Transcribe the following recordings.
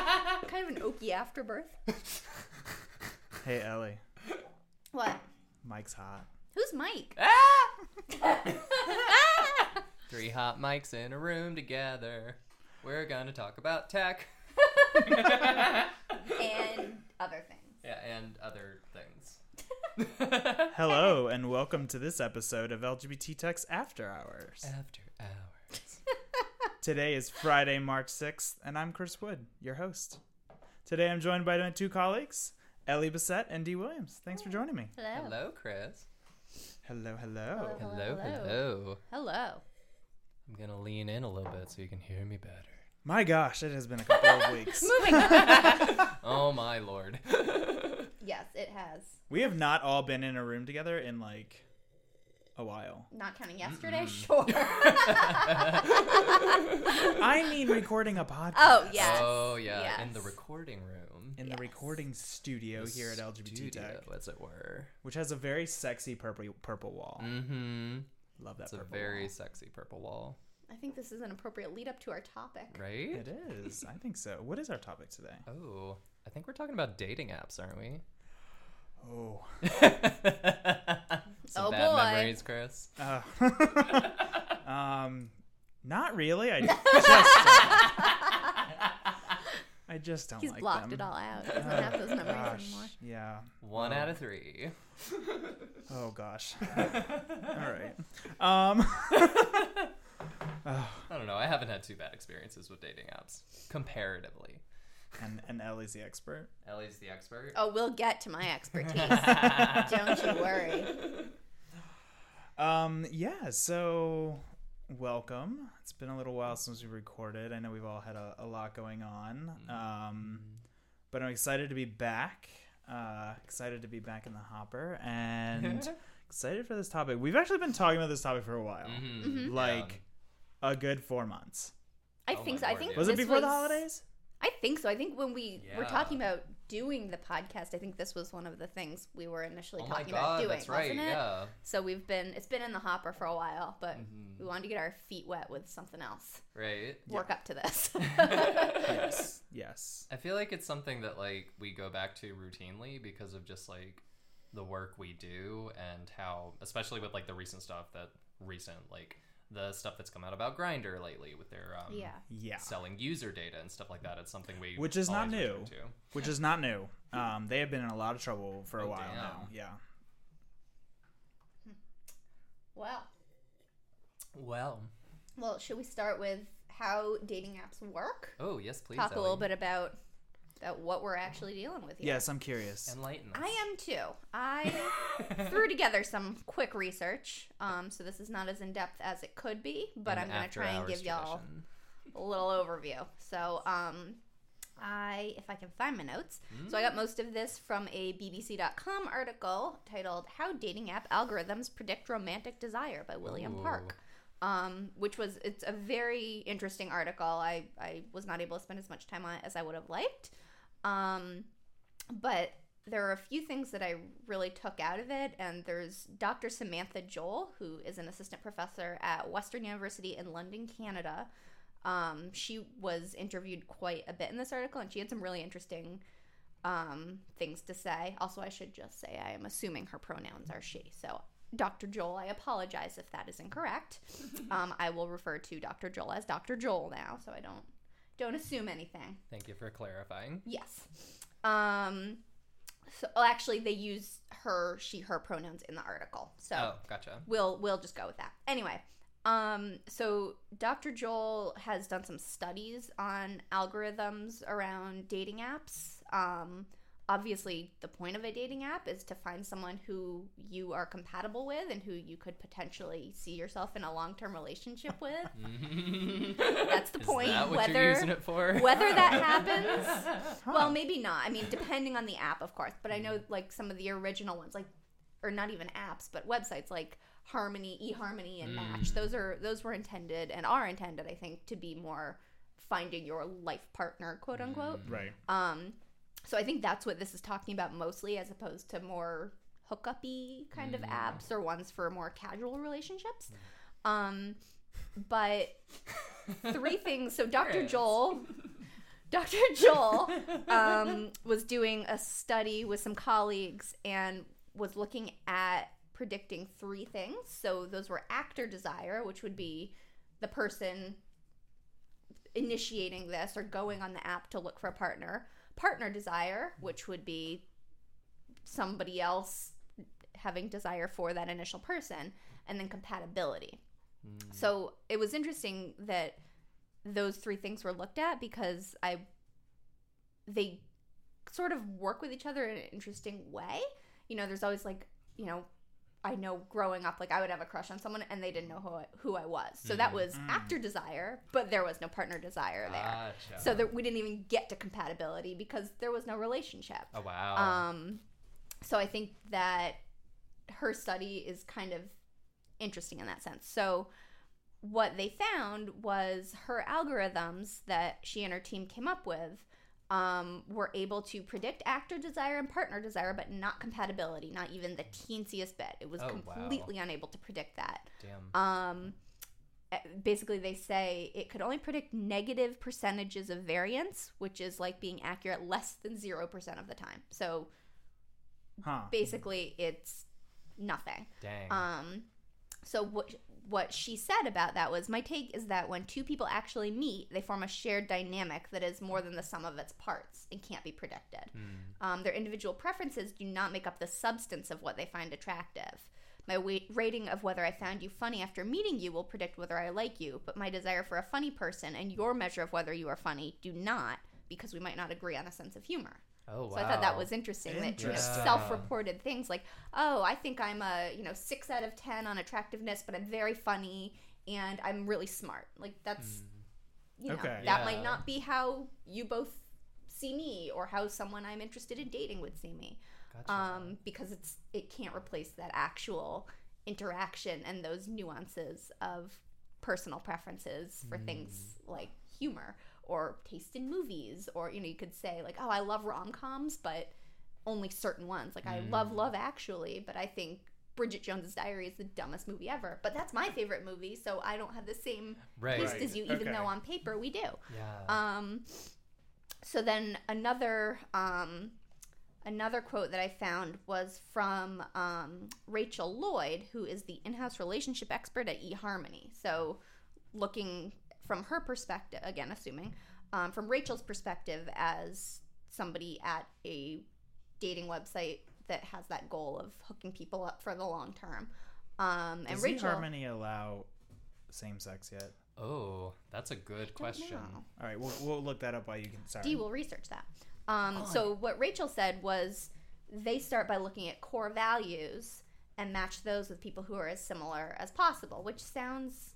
kind of an oaky afterbirth. Hey Ellie, What? Mike's hot. Who's Mike? Ah! Three hot mics in a room together. We're gonna talk about tech. and other things. Yeah, and other things. Hello and welcome to this episode of LGBT Tech's After Hours. After hours. Today is Friday, March 6th, and I'm Chris Wood, your host. Today I'm joined by my two colleagues, Ellie Bissett and Dee Williams. Thanks for joining me. Hello. Hello, Chris. Hello, hello. Hello. Hello, hello. hello. Hello. I'm gonna lean in a little bit so you can hear me better. My gosh, it has been a couple of weeks. Moving on. Oh my lord. yes, it has. We have not all been in a room together in like a while. Not counting yesterday, sure. I mean, recording a podcast. Oh, yes. Oh yeah, in the recording room. In the recording studio The here at LGBT studio, Tech, as it were. which has a very sexy purple purple wall. Mm-hmm. Love that It's a purple very wall. sexy purple wall, I think this is an appropriate lead up to our topic. right? It is. I think so. What is our topic today? Oh, I think we're talking about dating apps, aren't we? Oh. Some Oh, bad boy. memories, Chris. Uh, um, not really. I just don't. I just don't He's like blocked them. it all out. He doesn't have those memories Gosh, anymore. yeah. One Oh. out of three. Oh gosh. all right. Um. I don't know. I haven't had too bad experiences with dating apps comparatively. And and Ellie's the expert. Ellie's the expert. Oh, we'll get to my expertise. Don't you worry. Um. Yeah. So, welcome. It's been a little while since we recorded. I know we've all had a, a lot going on. Um, but I'm excited to be back. Uh, excited to be back in the hopper and excited for this topic. We've actually been talking about this topic for a while, Mhm. like a good four months. I Oh think my so. I lord, think yeah. Was it this before the holidays? I think so. I think when we were talking about doing the podcast, I think this was one of the things we were initially Oh my talking about doing, that's right. wasn't it? Yeah. So we've been it's been in the hopper for a while, but Mhm. we wanted to get our feet wet with something else. Right. Work up to this. Yes. Yes. I feel like it's something that like we go back to routinely because of just like the work we do and how especially with like the recent stuff that recent like the stuff that's come out about Grindr lately with their um yeah. Yeah. selling user data and stuff like that. It's something we Which is not new. return to. Which is not new. Um, they have been in a lot of trouble for a Oh, while damn. now. Yeah. Well, Well. well, should we start with how dating apps work? Oh yes, please. Talk a little bit about about what we're actually dealing with here. Yes, I'm curious. Enlighten us. I am too. I threw together some quick research. Um, so this is not as in depth as it could be, but An I'm gonna try and after-hours give y'all a little overview. So, um, I, if I can find my notes, so I got most of this from a BBC.com article titled "How Dating App Algorithms Predict Romantic Desire" by William Ooh. Park. Um, which was it's a very interesting article. I I was not able to spend as much time on it as I would have liked, um, but there are a few things that I really took out of it. And there's Dr. Samantha Joel, who is an assistant professor at Western University in London, Canada. Um, she was interviewed quite a bit in this article, and she had some really interesting um, things to say. Also, I should just say I am assuming her pronouns are she. So, Dr. Joel, I apologize if that is incorrect. um, I will refer to Dr. Joel as Dr. Joel now, so I don't don't assume anything. Thank you for clarifying. Yes. Um. So well, actually, they use her, she, her pronouns in the article. So Oh, gotcha. we'll we'll just go with that. Anyway, um, so Dr. Joel has done some studies on algorithms around dating apps. Um, obviously, the point of a dating app is to find someone who you are compatible with and who you could potentially see yourself in a long term relationship with. That's the point, That what whether- you're using it for? Whether that happens, Huh. well, maybe not. I mean, depending on the app, of course. But I know like some of the original ones, like or not even apps, but websites like Harmony, eHarmony, and Match. Mm. Those are those were intended and are intended, I think, to be more finding your life partner, quote unquote. Mm. Right. Um, so I think that's what this is talking about mostly, as opposed to more hookup-y kind of Mm. apps or ones for more casual relationships. Um, but three things. So Dr. Joel, Dr. Joel um, was doing a study with some colleagues and was looking at predicting three things. So those were actor desire, which would be the person initiating this or going on the app to look for a partner. Partner desire, which would be somebody else having desire for that initial person, and then compatibility. Mm. So it was interesting that those three things were looked at because I they sort of work with each other in an interesting way. You know, there's always like, you know, I know growing up, like I would have a crush on someone and they didn't know who I, who I was. So that was actor desire, but there was no partner desire there. Gotcha. So that we didn't even get to compatibility because there was no relationship. Oh wow. Um, so I think that her study is kind of interesting in that sense. So what they found was her algorithms that she and her team came up with um, were able to predict actor desire and partner desire, but not compatibility, not even the teensiest bit. It was Oh, wow. completely unable to predict that. Damn. Um, eh, basically, they say it could only predict negative percentages of variance, which is like being accurate less than 0% of the time. So Huh. basically, it's nothing. Dang. Um, so what what she said about that was my take is that when two people actually meet, they form a shared dynamic that is more than the sum of its parts and can't be predicted. Hmm. Um, their individual preferences do not make up the substance of what they find attractive. My weight, rating of whether I found you funny after meeting you will predict whether I like you, but my desire for a funny person and your measure of whether you are funny do not, because we might not agree on a sense of humor. Oh wow. So I thought that was interesting. That you know, self-reported things like, oh, I think I'm a you know six out of ten on attractiveness, but I'm very funny and I'm really smart. Like that's you know Okay. that might not be how you both see me or how someone I'm interested in dating would see me. Gotcha. Um, because it's it can't replace that actual interaction and those nuances of personal preferences for things like humor or taste in movies or you know you could say like oh I love rom-coms but only certain ones like I love Love Actually but I think Bridget Jones's Diary is the dumbest movie ever but that's my favorite movie so I don't have the same right. taste Right. as you even Okay. though on paper we do Yeah. um, so then another um, another quote that I found was from um, Rachel Lloyd, who is the in-house relationship expert at eHarmony. So looking from her perspective, again assuming um, from Rachel's perspective as somebody at a dating website that has that goal of hooking people up for the long term. Um, and Does Rachel, eHarmony allow same sex yet? oh, that's a good Don't question. know. All right, we'll, we'll look that up while you can. Sorry. Dee will research that. Um, so what Rachel said was they start by looking at core values and match those with people who are as similar as possible, which sounds,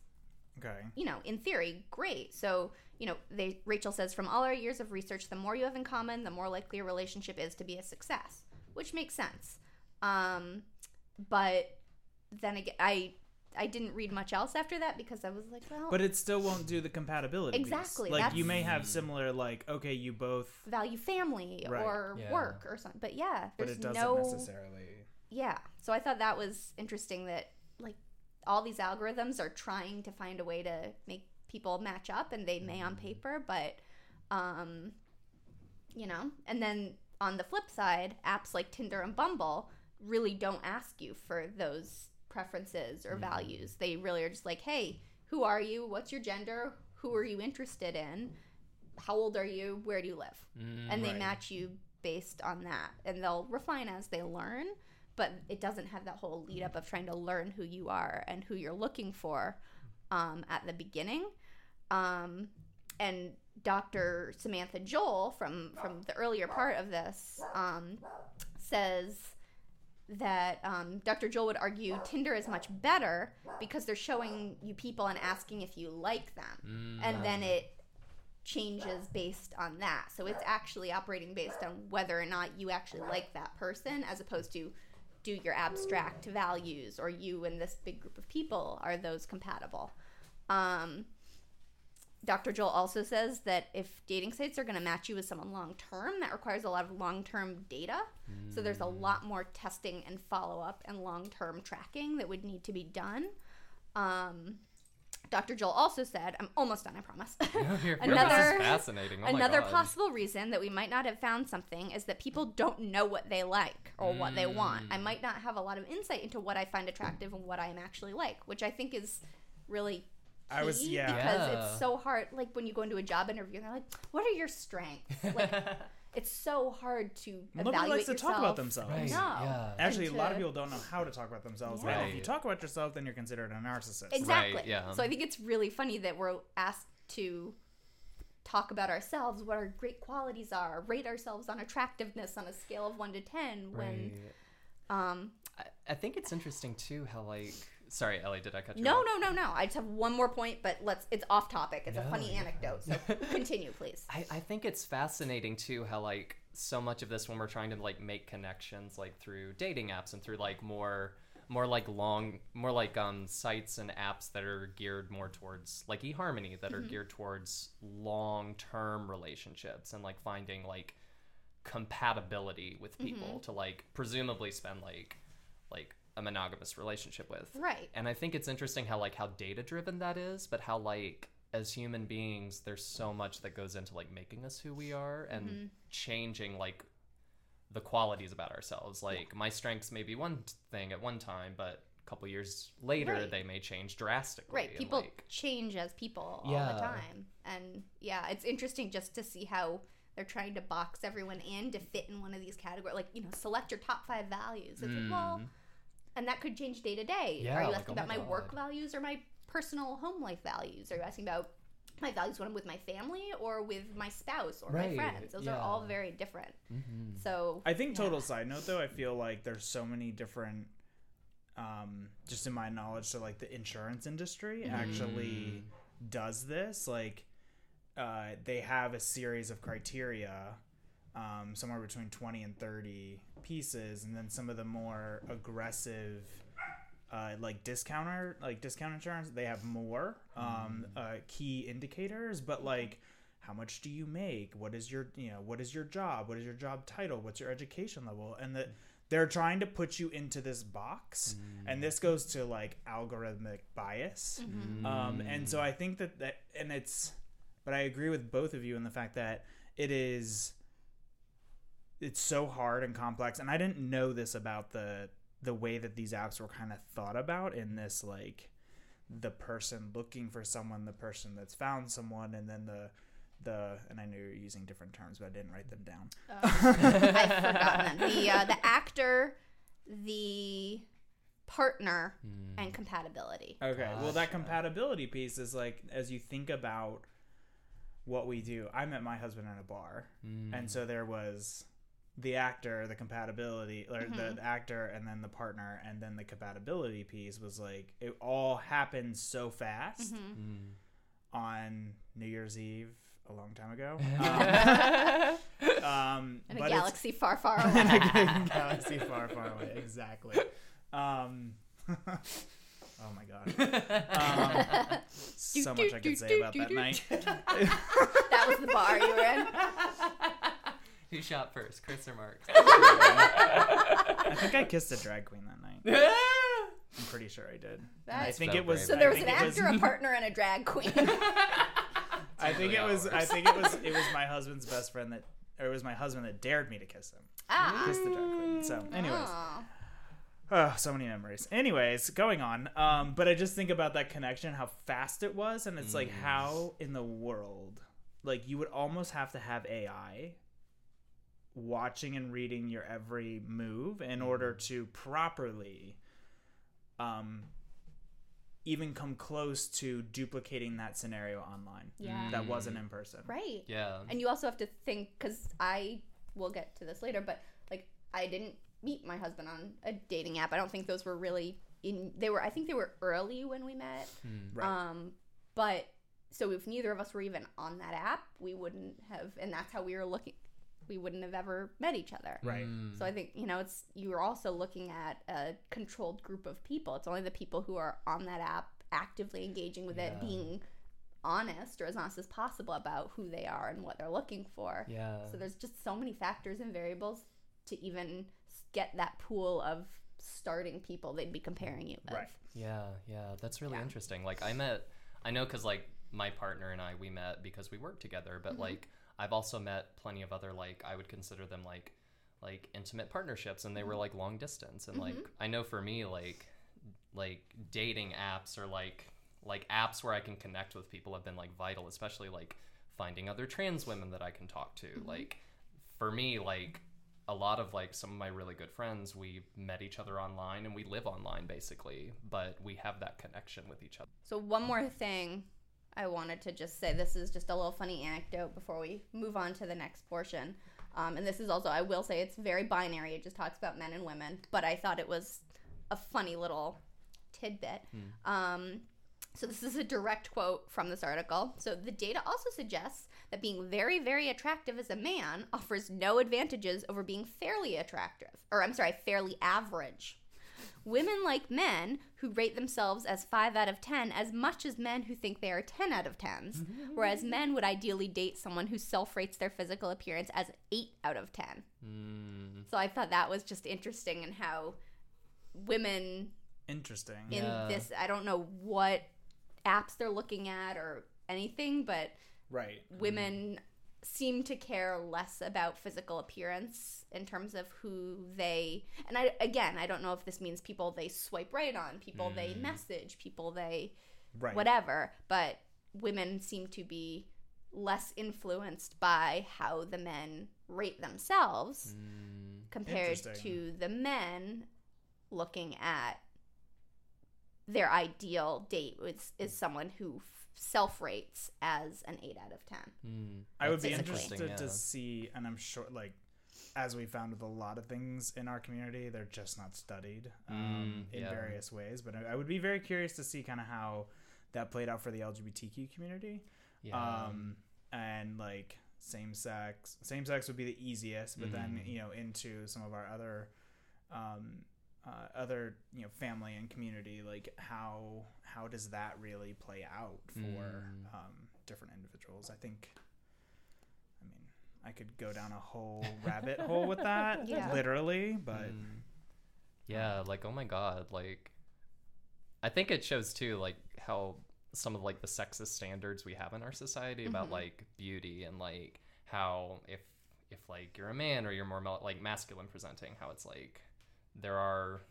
Okay. you know, in theory, great. So you know, they Rachel says from all our years of research, the more you have in common, the more likely a relationship is to be a success, which makes sense. Um, but then again, I I didn't read much else after that because I was like, well, But it still won't do the compatibility. piece. Exactly, Like you may have similar, like okay, you both, value family Right. or Yeah. work or something. But yeah, but there's it doesn't no necessarily. yeah so i thought that was interesting that like all these algorithms are trying to find a way to make people match up and they may on paper but um you know and then on the flip side apps like tinder and bumble really don't ask you for those preferences or values. They really are just like hey who are you? What's your gender? Who are you interested in? How old are you? Where do you live? Mm, and they Right. match you based on that. And they'll refine as they learn but it doesn't have that whole lead up of trying to learn who you are and who you're looking for um, at the beginning um, and dr samantha joel from from the earlier part of this um, says that um, Dr. Joel would argue Tinder is much better because they're showing you people and asking if you like them mm, and then it changes based on that. So it's actually operating based on whether or not you actually like that person as opposed to do your abstract values or you and this big group of people are those compatible. Um, Dr. Joel also says that if dating sites are going to match you with someone long term, that requires a lot of long term data. So there's a lot more testing and follow up and long term tracking that would need to be done. Um, Dr. Joel also said, I'm almost done, I promise. No, Another- this is fascinating. Oh my Another God. possible reason that we might not have found something is that people don't know what they like or what they want. I Mm. might not have a lot of insight into what I find attractive and what I am actually like, which I think is really I was yeah. because Yeah. it's so hard. Like when you go into a job interview and they're like, "What are your strengths?" Like it's so hard to Nobody evaluate likes to yourself. talk about themselves. Right. No. Yeah. Actually, a lot of people don't know how to talk about themselves. And if you talk about yourself, then you're considered a narcissist. Exactly. Right, yeah. So I think it's really funny that we're asked to talk about ourselves, what our great qualities are, rate ourselves on attractiveness on a scale of one to ten. When Right. um, I, I think it's interesting too how like sorry Ellie did I cut you no, off? no, no, no. I just have one more point, but let's. It's off topic. It's a funny you're anecdote. So continue, please. I, I think it's fascinating too how like so much of this when we're trying to like make connections like through dating apps and through like more more like long more like um sites and apps that are geared more towards like eHarmony that are geared towards long-term relationships and like finding like compatibility with people to like presumably spend like like a monogamous relationship with. Right. And I think it's interesting how like how data driven that is, but how like as human beings there's so much that goes into like making us who we are and Mm-hmm. changing like the qualities about ourselves. Like my strengths may be one thing at one time, but a couple years later Right. they may change drastically. Right. and, People like- change as people all Yeah. the time. And yeah, it's interesting just to see how they're trying to box everyone in to fit in one of these categories. Like, you know, select your top five values. It's like, well, Mm. And that could change day to day. Yeah, Are you like, asking oh about my my work values or my personal home life values? Are you asking about my values when I'm with my family or with my spouse or Right, my friends? Those are all very different. Mhm. So I think yeah. total side note though, I feel like there's so many different um just in my knowledge so like the insurance industry actually does this like uh they have a series of criteria um somewhere between 20 and 30 pieces and then some of the more aggressive uh, like discounter like discount insurance they have more um uh, key indicators but like how much do you make? What is your you know what is your job? What is your job title? What's your education level? And that they're trying to put you into this box and this goes to like algorithmic bias. Um, and so i think that that and it's but i agree with both of you in the fact that it is it's so hard and complex and i didn't know this about the the way that these apps were kind of thought about in this like the person looking for someone the person that's found someone and then the the and i know you're using different terms but i didn't write them down I've forgotten them. The uh, the actor, the partner, Mm. and compatibility. Okay. Well, that compatibility piece is like as you think about what we do. I met my husband in a bar, Mm. and so there was the actor, the compatibility, or the actor, and then the partner, and then the compatibility piece was like it all happened so fast Mm. on New Year's Eve a long time ago. Um, um, In a but galaxy far, far in away. a galaxy far, far away. Exactly. Um, oh my god. Um, so much I could say about that night. that was the bar you were in. Who shot first, Chris or Mark? I think I kissed a drag queen that night. I'm pretty sure I did. I That's think so it was. So there I was an think it actor, a partner, and a drag queen. I think it was. I think it was. It was my husband's best friend that, or it was my husband that dared me to kiss him. ah. Kiss the drag queen. So, anyways. Aw. Oh, so many memories. Anyways, going on. Um, but I just think about that connection, how fast it was, and it's like Mm. how in the world, like you would almost have to have AI watching and reading your every move in order to properly, um, even come close to duplicating that scenario online. Yeah. That wasn't in person. Right. Yeah. And you also have to think because I will get to this later, but like I didn't meet my husband on a dating app. I don't think those were really in. They were. I think they were early when we met. Mm. Right. Um, but so if neither of us were even on that app, we wouldn't have, and that's how we were looking. We wouldn't have ever met each other. Right. Mm. So I think you know it's you are also looking at a controlled group of people. It's only the people who are on that app actively engaging with it, Yeah. being honest or as honest as possible about who they are and what they're looking for. Yeah. So there's just so many factors and variables to even s- get that pool of starting people they'd be comparing you with. Right. Yeah, yeah, that's really Yeah. interesting. Like I met I know because like my partner and I we met because we work together, but like I've also met plenty of other like I would consider them like like intimate partnerships, and they were mm-hmm. like long distance, and like mm-hmm. I know for me like like dating apps or like like apps where I can connect with people have been like vital, especially like finding other trans women that I can talk to. Mm-hmm. Like for me, like a lot of like some of my really good friends, we met each other online and we live online basically, but we have that connection with each other. So one more thing I wanted to just say. This is just a little funny anecdote before we move on to the next portion. Um, and this is also, I will say, it's very binary. It just talks about men and women. But I thought it was a funny little tidbit. Um, so this is a direct quote from this article. So the data also suggests that being very, very attractive as a man offers no advantages over being fairly attractive, or I'm sorry, fairly average. Women like men who rate themselves as 5 out of 10 as much as men who think they are 10 out of 10s, whereas men would ideally date someone who self rates their physical appearance as 8 out of 10. Mm, So I thought that was just interesting and how women Interesting. in Yeah. this, I don't know what apps they're looking at or anything, but Right. women seem to care less about physical appearance in terms of who they and I again I don't know if this means people they swipe right on, people they Mm. message, people they Right. whatever, but women seem to be less influenced by how the men rate themselves mm, compared to the men looking at their ideal date is, is someone who self rates as an 8 out of 10. mm. I would be That's interested interesting, to see, and I'm sure, like, as we found with a lot of things in our community, they're just not studied um, Mm, in yeah. various ways. But I, I would be very curious to see kind of how that played out for the LGBTQ community. Yeah. Um, and like same sex, same sex would be the easiest, but then Mhm. you know into some of our other, um, uh, other you know family and community, like how how does that really play out for Mm. um, different individuals? I think. I mean, I could go down a whole rabbit hole with that, Yeah. literally, but Mm. yeah like oh my god like i think it shows too like how some of like the sexist standards we have in our society about Mhm. like beauty and like how if if like you're a man or you're more like masculine presenting how it's like there are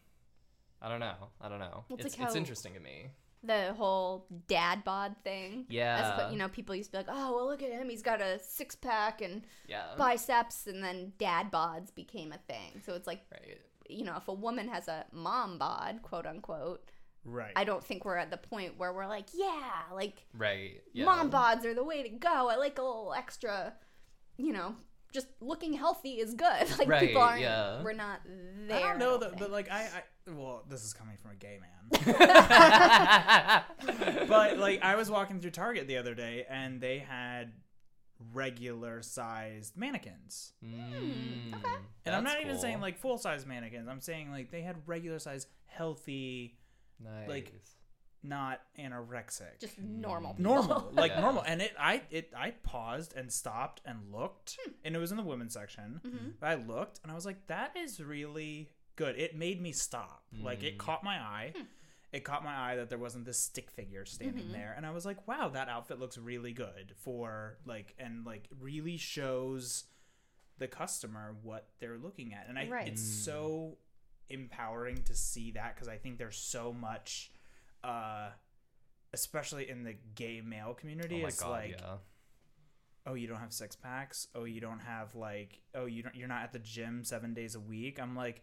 i don't know i don't know Well, it's it's, like it's interesting to me The whole dad bod thing. As yeah oppo- you know, people used to be like, oh, well, look at him. He's got a six pack and yeah biceps, and then dad bods became a thing. So it's like, right you know, if a woman has a mom bod, quote unquote, right. I don't think we're at the point where we're like, yeah, like right yeah mom bods are the way to go. I like a little extra, you know, just looking healthy is good. Like Right, people aren't, yeah. we're not there. I don't know don't that, but like I, I, well, this is coming from a gay man. but like I was walking through Target the other day and they had regular sized mannequins. Mm, okay. And I'm that's not even saying like full size mannequins. I'm saying like they had regular size healthy, nice. like, not anorexic. just normal. People. normal, like Yeah. normal. And it I it I paused and stopped and looked and it was in the women's section. Mhm. I looked and I was like that is really good. It made me stop. Like it Mm. caught my eye. It caught my eye that there wasn't this stick figure standing Mhm. there and I was like, "Wow, that outfit looks really good for like and like really shows the customer what they're looking at." And I Right. it's Mm. so empowering to see that cuz I think there's so much uh especially in the gay male oh community my it's god like yeah oh you don't have six packs oh you don't have like oh you don't you're not at the gym seven days a week i'm like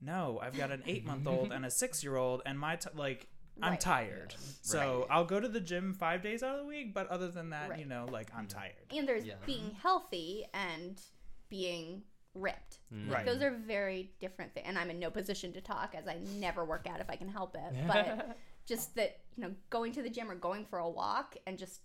no i've got an eight month old and a six year old and my t- like i'm tired Yeah. so Right. i'll go to the gym five days out of the week but other than that Right. you know like i'm tired And there's Yeah. being healthy and being ripped. Mm. Right. Those are very different things. And I'm in no position to talk as I never work out if I can help it. But just that, you know, going to the gym or going for a walk and just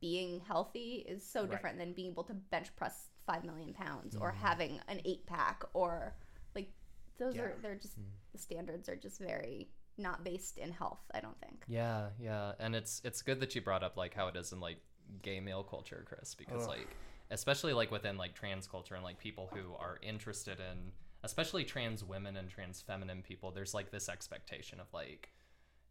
being healthy is so Right. different than being able to bench press 5 million pounds or Mhm. having an eight pack or like those Yeah. are, they're just, Mm. the standards are just very not based in health, I don't think. Yeah, yeah, and it's it's good that you brought up like how it is in like gay male culture, Chris, because Ugh. like especially like within like trans culture and like people who are interested in especially trans women and trans feminine people, there's like this expectation of like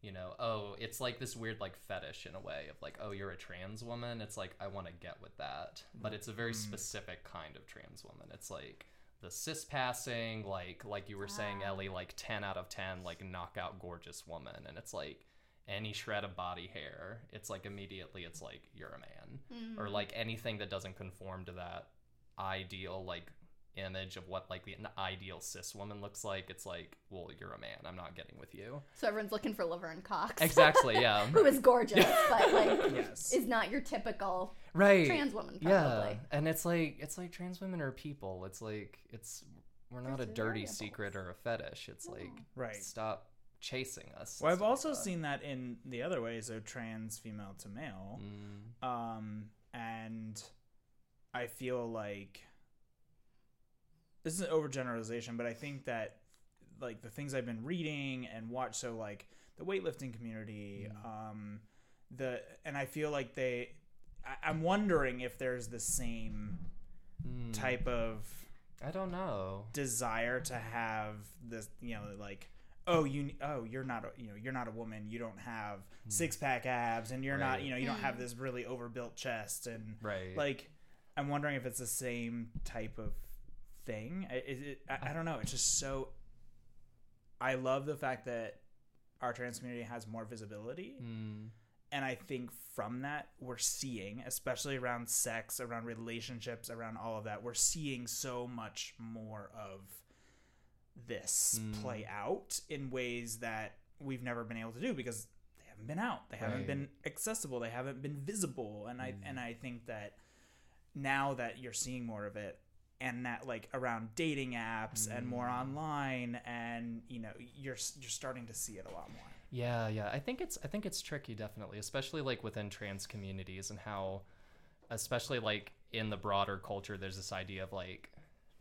you know, oh, it's like this weird like fetish in a way of like, oh, you're a trans woman. It's like I want to get with that, but it's a very Mm. specific kind of trans woman. It's like the cis passing, like like you were saying, Ah. Ellie, like ten out of ten, like knockout gorgeous woman, and it's like any shred of body hair, it's like immediately it's like you're a man, Mm. or like anything that doesn't conform to that ideal like image of what like the an ideal cis woman looks like. It's like, well, you're a man. I'm not getting with you. So everyone's looking for Laverne Cox. Exactly. Yeah. Who is gorgeous, but like Yes. is not your typical right. trans woman. Yeah, and it's like it's like trans women are people. It's like it's we're not There's a dirty variables. secret or a fetish. It's like Right. stop chasing us. Well, I've also like that. seen that in the other way, so trans female to male. Mm, Um, and I feel like this is an overgeneralization, but I think that like the things I've been reading and watch, so like the weightlifting community, Mm. um, the and I feel like they, I, I'm wondering if there's the same mm. type of I don't know. desire to have this, you know, like. Oh, you oh you're not a you know you're not a woman. You don't have six pack abs, and you're not you know you don't have Mm. this really overbuilt chest, and Right. like i'm wondering if it's the same type of thing? It I, I don't know. It's just so i love the fact that our trans community has more visibility. Mm, and i think from that we're seeing especially around sex around relationships around all of that we're seeing so much more of this Mm. play out in ways that we've never been able to do because they haven't been out. They haven't Right. been accessible. They haven't been visible. And i Mm. and i think that now that you're seeing more of it and that like around dating apps and more Mm. online and you know you're you're starting to see it a lot more Yeah, yeah. I think it's I think it's tricky definitely, especially like within trans communities and how especially like in the broader culture there's this idea of like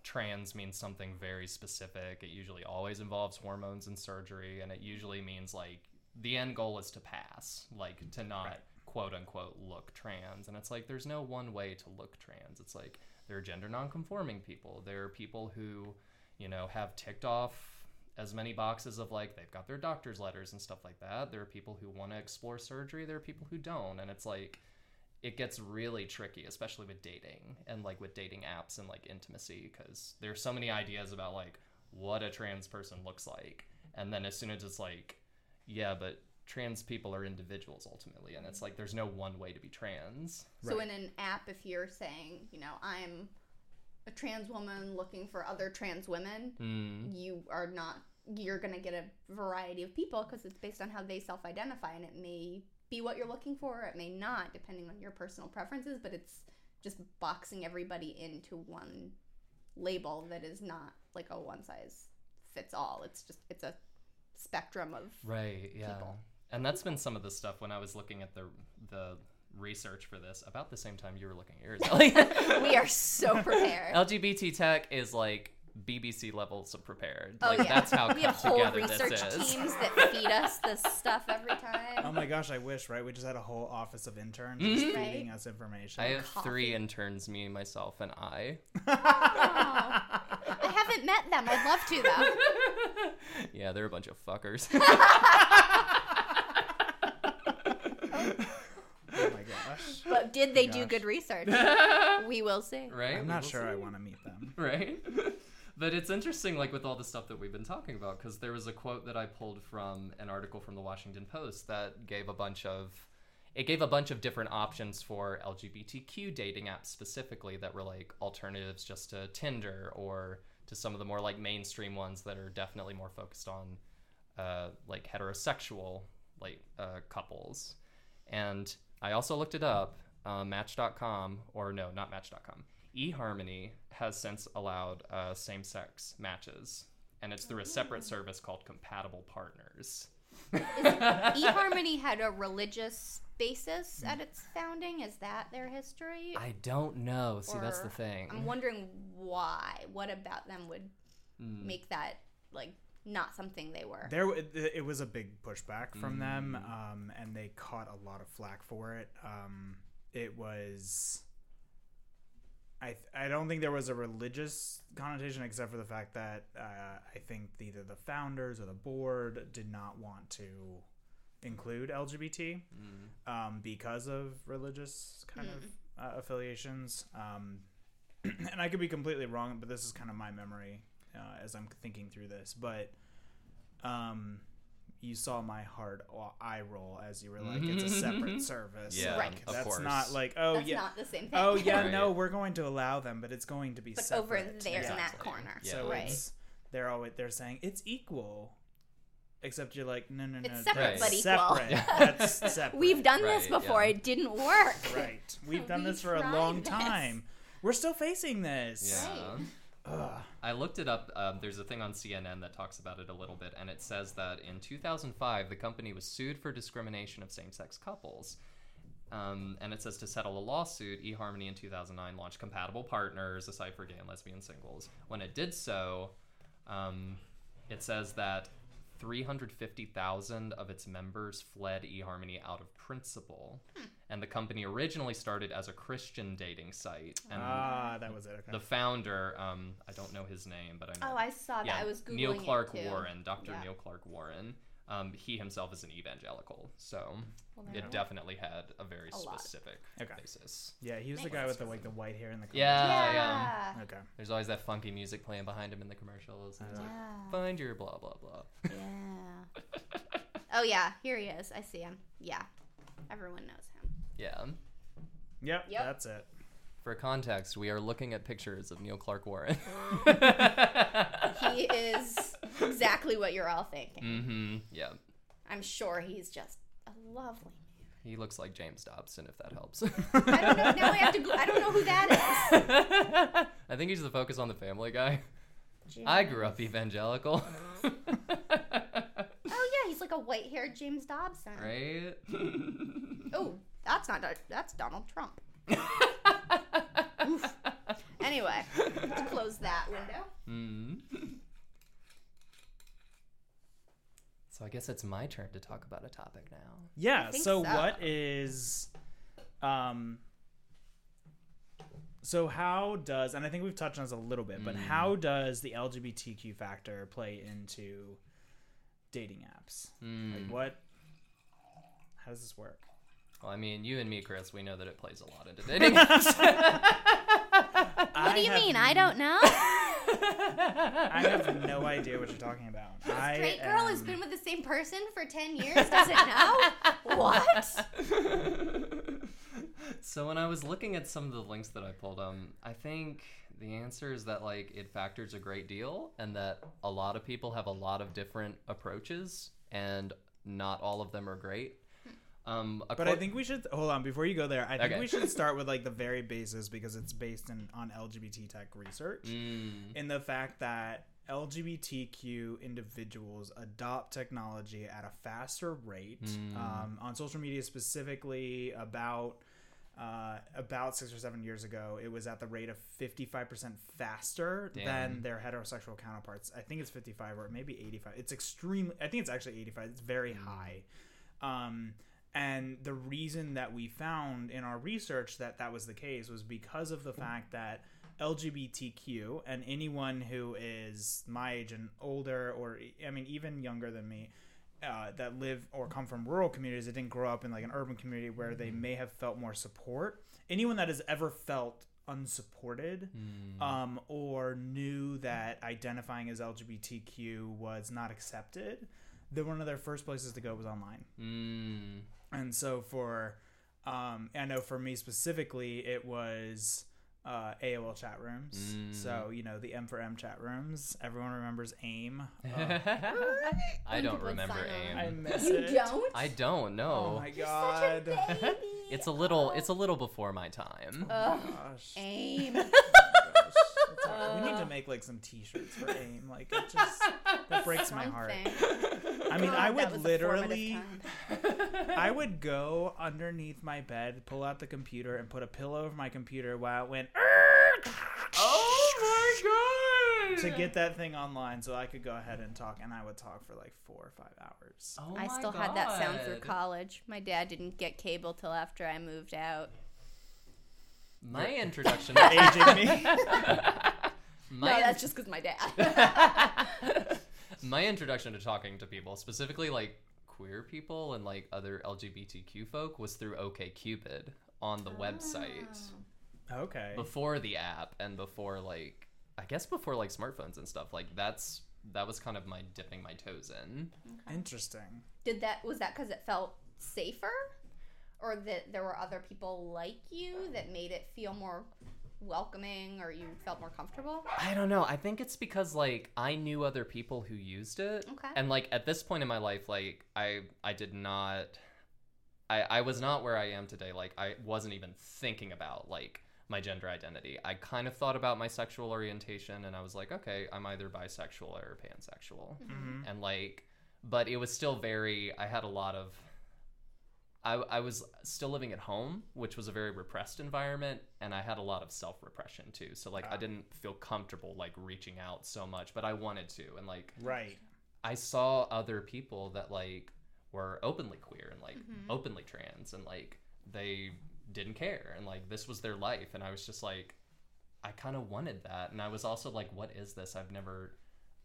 trans means something very specific. It usually always involves hormones and surgery and it usually means like the end goal is to pass, like to not Right. quote unquote look trans. And it's like there's no one way to look trans. It's like there are gender nonconforming people. There are people who, you know, have ticked off as many boxes of like they've got their doctor's letters and stuff like that. There are people who want to explore surgery. There are people who don't, and it's like it gets really tricky, especially with dating and like with dating apps and like intimacy, because there's so many ideas about like what a trans person looks like, and then as soon as it's like, yeah, but trans people are individuals ultimately, and it's like there's no one way to be trans. So Right. in an app, if you're saying, you know, I'm a trans woman looking for other trans women, Mm. you are not. You're gonna get a variety of people because it's based on how they self-identify, and it may be what you're looking for, or it may not, depending on your personal preferences. But it's just boxing everybody into one label that is not like a one size fits all. It's just it's a spectrum of Right, yeah. people. And that's been some of the stuff when I was looking at the the research for this about the same time you were looking at yours. Ellie. we are so prepared. LGBT tech is like BBC levels of prepared. Oh, Like yeah. that's how we have whole research teams that feed us this stuff every time. oh my gosh i wish right we just had a whole office of interns Mhm. just Right. feeding us information I have Coffee. three interns, me, myself, and I. I haven't met them. I'd love to though. yeah, they're a bunch of fuckers. oh my gosh But did they do good research? we will see. right? i'm We not will sure i want to meet them right? But it's interesting, like with all the stuff that we've been talking about, because there was a quote that I pulled from an article from the Washington Post that gave a bunch of, it gave a bunch of different options for LGBTQ dating apps specifically that were like alternatives just to Tinder or to some of the more like mainstream ones that are definitely more focused on, uh, like heterosexual like uh, couples. And I also looked it up. Uh, Match.com, or no, not Match.com. eHarmony has since allowed uh, same sex matches, and it's through a separate service called Compatible Partners. eHarmony had a religious basis at its founding. Is that their history? I don't know. See, that's the thing. I'm wondering why. What about them would Mm. make that like not something they were? there it was a big pushback from them Mm. um, and they caught a lot of flack for it um, it was I, th- I don't think there was a religious connotation except for the fact that uh, I think either the founders or the board did not want to include LGBT Mm. um, because of religious kind of uh, affiliations. Um, and I could be completely wrong, but this is kind of my memory uh, as I'm thinking through this. But um, you saw my hard eye roll as you were like, "It's a mm-hmm. separate service." Yeah, like, Right. of that's course. not like, oh That's yeah, not the same oh, thing. oh yeah, Right. no, we're going to allow them, but it's going to be separate. over separate. there in that Exactly. corner. Yeah. So right. it's they're always they're saying it's equal, except you're like, no, no, no, It's separate Right. that's but equal. separate. That's separate. We've done this before. yeah. It didn't work. right. We've done We this for a long this. time. We're still facing this. Yeah. Ugh. I looked it up. Um, there's a thing on CNN that talks about it a little bit, and it says that in 2005, the company was sued for discrimination of same sex couples. Um, and it says to settle a lawsuit, eHarmony in 2009 launched Compatible Partners, a site for gay and lesbian singles. When it did so, um, it says that 350,000 of its members fled eHarmony out of principle. And the company originally started as a Christian dating site. And Ah, that was it. Okay. the founder, um, I don't know his name, but I know. Oh, I saw that. I was googling Neil Clark it too. Warren, Dr. Yeah. Neil Clark Warren. Um, he himself is an evangelical, so Well, it there you go. definitely had a very A specific Okay. basis. yeah, he was the guy with the like the white hair and the Yeah, yeah. Okay. There's always that funky music playing behind him in the commercials. And he's like, Yeah. Find your blah blah blah. Yeah. oh yeah, here he is. I see him. Yeah. Everyone knows him. Yeah. Yep, Yep. that's it. For context, we are looking at pictures of Neil Clark Warren. He is exactly what you're all thinking. mm-hmm. Yeah. I'm sure he's just a lovely man. He looks like James Dobson, if that helps. I don't know. Now I have to. Go- I don't know who that I think he's the focus on the family guy. is. I grew up evangelical. Oh yeah, he's like a white-haired James Dobson. right? Oh, that's not. That's Donald Trump. Oof. Anyway, let's close that window. Mm. So I guess it's my turn to talk about a topic now. Yeah. So, so. what is, um, so how does and I think we've touched on this a little bit, but Mm. how does the LGBTQ factor play into dating apps? Mm. Like what? How does this work? Well, I mean, you and me, Chris, we know that it plays a lot into dating apps. What do you mean? I don't know. I have no idea what you're talking about. I Straight girl who's am- been with the same person for ten years doesn't know what? so when I was looking at some of the links that I pulled, um, I think the answer is that like it factors a great deal, and that a lot of people have a lot of different approaches, and not all of them are great. Um, But I think we should hold on before you go there. I think Okay. we should start with like the very basis because it's based in on LGBT tech research. Mm, in the fact that LGBTQ individuals adopt technology at a faster rate Mm. um, on social media, specifically about uh, about six or seven years ago. It was at the rate of fifty five percent faster Damn. than their heterosexual counterparts. I think it's fifty five or maybe eighty five. It's extremely. I think it's actually eighty five. It's very high. Um, and the reason that we found in our research that that was the case was because of the fact that LGBTQ and anyone who is my age and older, or I mean, even younger than me, uh, that live or come from rural communities that didn't grow up in like an urban community where they may have felt more support. Anyone that has ever felt unsupported mm, um, or knew that identifying as LGBTQ was not accepted, then one of their first places to go was online. mm, And so for, um, I know for me specifically, it was uh, AOL chat rooms. Mm. So you know the M for M chat rooms. Everyone remembers AIM. Uh, I don't remember AIM. I miss You it. don't? I don't know. Oh my You're god. such a baby. it's a little it's a little before my time. Ugh. Gosh. Aim. Gosh. It's we need to Uh. make like some T-shirts for AIM. Like it just that breaks my heart. Something. I mean, I would was a formative literally. I would go underneath my bed, pull out the computer, and put a pillow over my computer while it went oh my god! to get that thing online so I could go ahead and talk, and I would talk for like four or five hours. Oh I my still had that sound through God. college. My dad didn't get cable till after I moved out. My introduction. Aging me. my, no, that's just because my dad. my introduction to talking to people, specifically like queer people and like other LGBTQ folk was through OKCupid on the website ah. Okay. before the app and before like I guess before like smartphones and stuff. Like that's that was kind of my dipping my toes in. Interesting. Did that was that because it felt safer, or that there were other people like you that made it feel more welcoming, or you felt more comfortable? I don't know. I think it's because like I knew other people who used it. Okay. And like at this point in my life, like I I did not I I was not where I am today. Like I wasn't even thinking about like my gender identity. I kind of thought about my sexual orientation and I was like, okay, I'm either bisexual or pansexual. Mhm. And like but it was still very I had a lot of I, I was still living at home, which was a very repressed environment, and I had a lot of self repression too. So like I Ah. didn't feel comfortable like reaching out so much, but I wanted to, and like Right. I saw other people that like were openly queer and like Mhm. openly trans, and like they didn't care, and like this was their life, and I was just like, I kind of wanted that, and I was also like, what is this? I've never.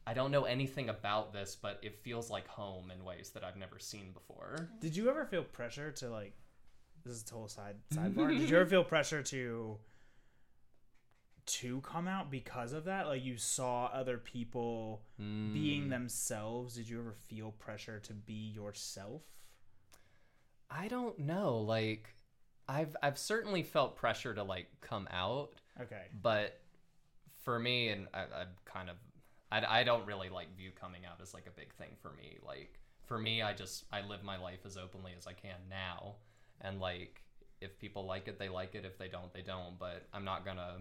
I don't know anything about this, but it feels like home in ways that I've never seen before. Did you ever feel pressure to like? This is a total side sidebar. Did you ever feel pressure to to come out because of that? Like you saw other people being Mm. themselves. Did you ever feel pressure to be yourself? I don't know. Like, I've I've certainly felt pressure to like come out, Okay. but for me, and I, I'm kind of, I, I don't really like view coming out as like a big thing for me. Like, for me, I just I live my life as openly as I can now, and like if people like it, they like it. If they don't, they don't. But I'm not gonna.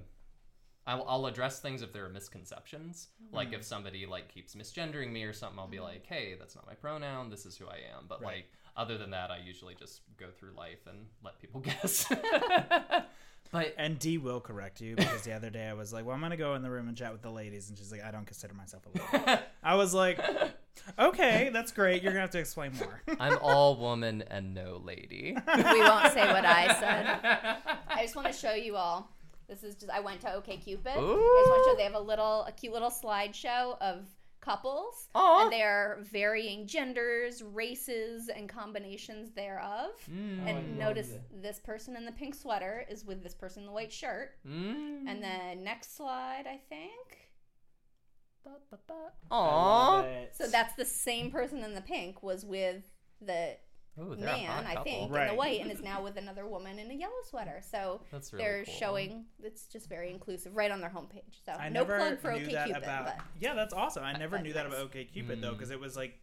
I'll, I'll address things if there are misconceptions. Like if mm. somebody like keeps misgendering me or something, I'll be mm-hmm. like, "Hey, that's not my pronoun. This is who I am." But Right. like other than that, I usually just go through life and let people guess. but And D will correct you because the other day I was like, "Well, I'm gonna go in the room and chat with the ladies," and she's like, "I don't consider myself a lady." I was like, "Okay, that's great. You're gonna have to explain more." I'm all woman and no lady. we won't say what I said. I just want to show you all. This is just I went to OKCupid. I just want to show they have a little a cute little slideshow of couples. Aw. And they're varying genders, races, and combinations thereof. Mm. and notice this person in the pink sweater is with this person in the white shirt. Mm. And then next slide, I think. I Aww. love it. So that's the same person in the pink was with the Ooh, man, hot I couple. think, in the white, and is now with another woman in a yellow sweater. So That's really they're cool. showing it's just very inclusive right on their homepage. So I no never plug for knew OKCupid, that about. but Yeah, that's awesome. I never but knew that nice. about OKCupid though, Mm. because it was like,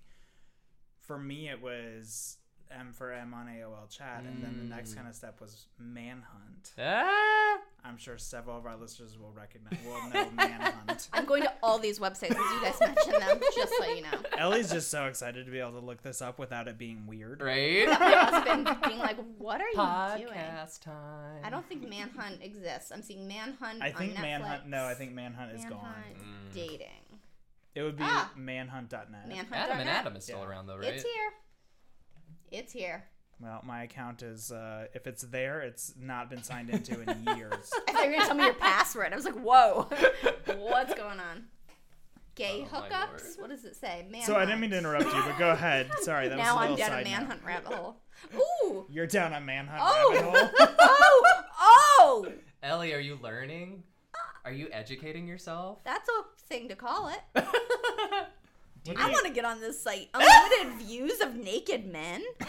for me, it was M for M on AOL chat, and then the next Mm. kind of step was Manhunt. Ah! I'm sure several of our listeners will recognize, will know Manhunt. I'm going to all these websites as you guys mentioned them, just so you know. Ellie's just so excited to be able to look this up without it being weird. Right? My husband being like, "What are you doing?" Podcast time. I don't think Manhunt exists. I'm seeing Manhunt. I think on Manhunt. Netflix. No, I think Manhunt is Manhunt gone. Mm. dating. It would be Ah. manhunt.net. Manhunt. Adam and Adam is still Yeah. around though, right? It's here. It's here. Well, my account is uh, if it's there, it's not been signed into in years. I thought you were gonna tell me your password. I was like, "Whoa, what's going on?" Gay Oh, hookups. What does it say? Man. So I didn't mean to interrupt you, but go ahead. Sorry, that now was a I'm little down a side note. manhunt rabbit hole. Ooh. You're down a manhunt Oh. rabbit hole. oh. Oh. Ellie, are you learning? Are you educating yourself? That's a thing to call it. What I you- want to get on this site. Unlimited views of naked men.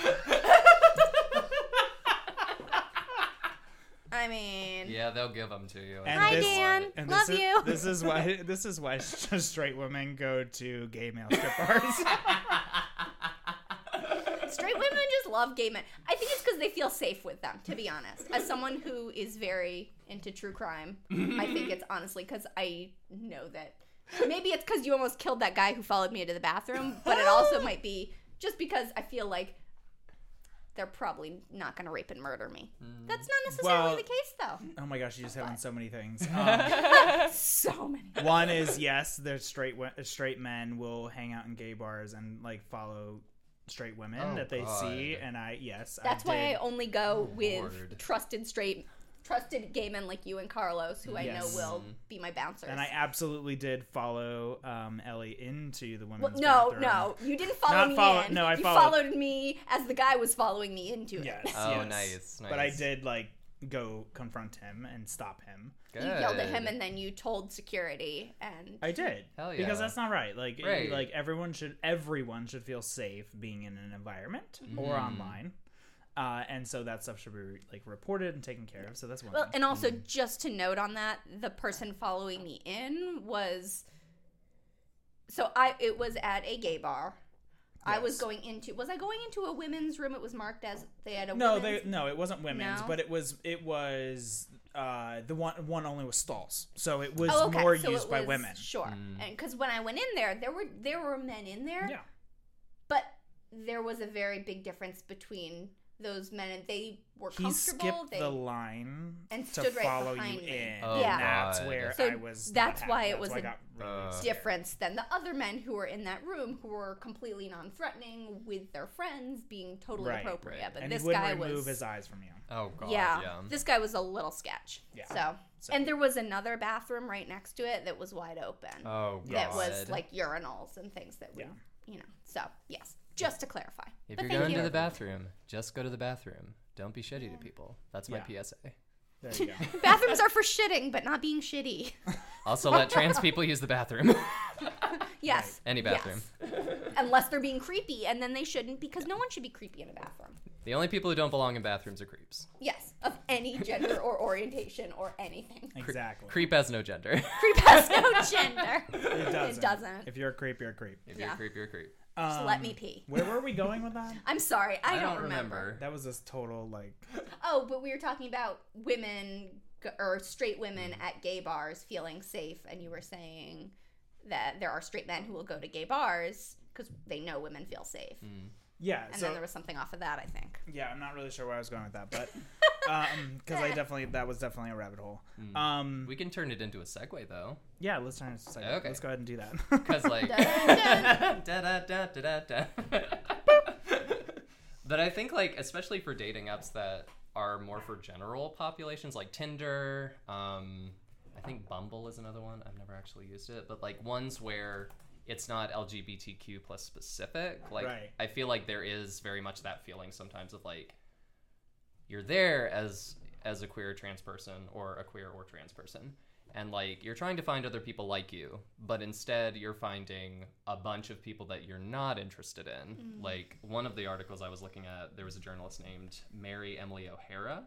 I mean, yeah, they'll give them to you. And Hi, this- Dan. and Love this you. This is why this is why straight women go to gay male strip bars. straight women just love gay men. I think it's because they feel safe with them. To be honest, as someone who is very into true crime, I think it's honestly because I know that maybe it's because you almost killed that guy who followed me into the bathroom, but it also might be just because I feel like they're probably not going to rape and murder me. That's not necessarily Well- the case, though. oh my gosh, you just hit on so many things. Um, So many. one is yes, there's straight straight men will hang out in gay bars and like follow straight women Oh, that they see, and I yes, That's I why did. I only go with Lord. trusted straight trusted gay men like you and Carlos, who I know will be my bouncers. And I absolutely did follow um, Ellie into the well, women's no, bathroom. no, you didn't follow Not me follow- in. no, I you followed- followed me as the guy was following me into it. Yes. Oh, yes. nice, But I did like go confront him and stop him. Good. You yelled at him and then you told security and I did. Hell yeah. Because that's not right. Like Right. like everyone should everyone should feel safe being in an environment or Mhm. online. Uh, and so that stuff should be like reported and taken care of. So that's one Well, thing. and also just to note on that, the person following me in was so I it was at a gay bar. I was going into was I going into a women's room? It was marked as they had a no, women's they no, it wasn't women's, No? but it was it was uh, the one one only was stalls. So it was Oh, okay. more so used it by women. Sure, Mm. and because when I went in there, there were there were men in there, Yeah. but there was a very big difference between those men, and they were He comfortable. skipped they the line and to stood right follow you behind me. in. Oh, Yeah. That's where So I was. not that's happy. why it That's was why I a really Uh, difference than the other men who were in that room who were completely non-threatening with their friends being totally Right, appropriate right. but and this he guy remove was his eyes from you. Oh god. yeah, Yeah. this guy was a little sketch Yeah. so So- and there was another bathroom right next to it that was wide open Oh god. that was like urinals and things that we Yeah. you know so yes just to clarify If But you're going you. to the bathroom, just go to the bathroom. Don't be shitty to people. That's my Yeah. PSA. There you go. bathrooms are for shitting but not being shitty Also, let trans people use the bathroom. yes Any bathroom. yes. unless they're being creepy and then they shouldn't because no one should be creepy in a bathroom The only people who don't belong in bathrooms are creeps. yes of any gender or orientation or anything exactly. Creep has no gender. creep has no gender It doesn't. doesn't. If you're a creep, you're a creep. if you're a creep, you're a creep. Just let Um, me pee. Where were we going with that? I'm sorry, I, I don't, don't remember. remember. That was this total like. Oh, but we were talking about women g- or straight women Mm. at gay bars feeling safe, and you were saying that there are straight men who will go to gay bars because they know women feel safe. Mm. Yeah. And so then there was something off of that, I think. yeah, I'm not really sure where I was going with that, but um, because I definitely that was definitely a rabbit hole. Mm. Um, We can turn it into a segue though, yeah, let's turn it into a segue. Okay. Let's go ahead and do that. because like. Dun, da, da, da, da, da, da. but I think like especially for dating apps that are more for general populations like Tinder, um, I think Bumble is another one. I've never actually used it, but like ones where it's not LGBTQ plus specific. Like Right. I feel like there is very much that feeling sometimes of like you're there as as a queer trans person or a queer or trans person and like you're trying to find other people like you but instead you're finding a bunch of people that you're not interested in like one of the articles i was looking at there was a journalist named mary emily o'hara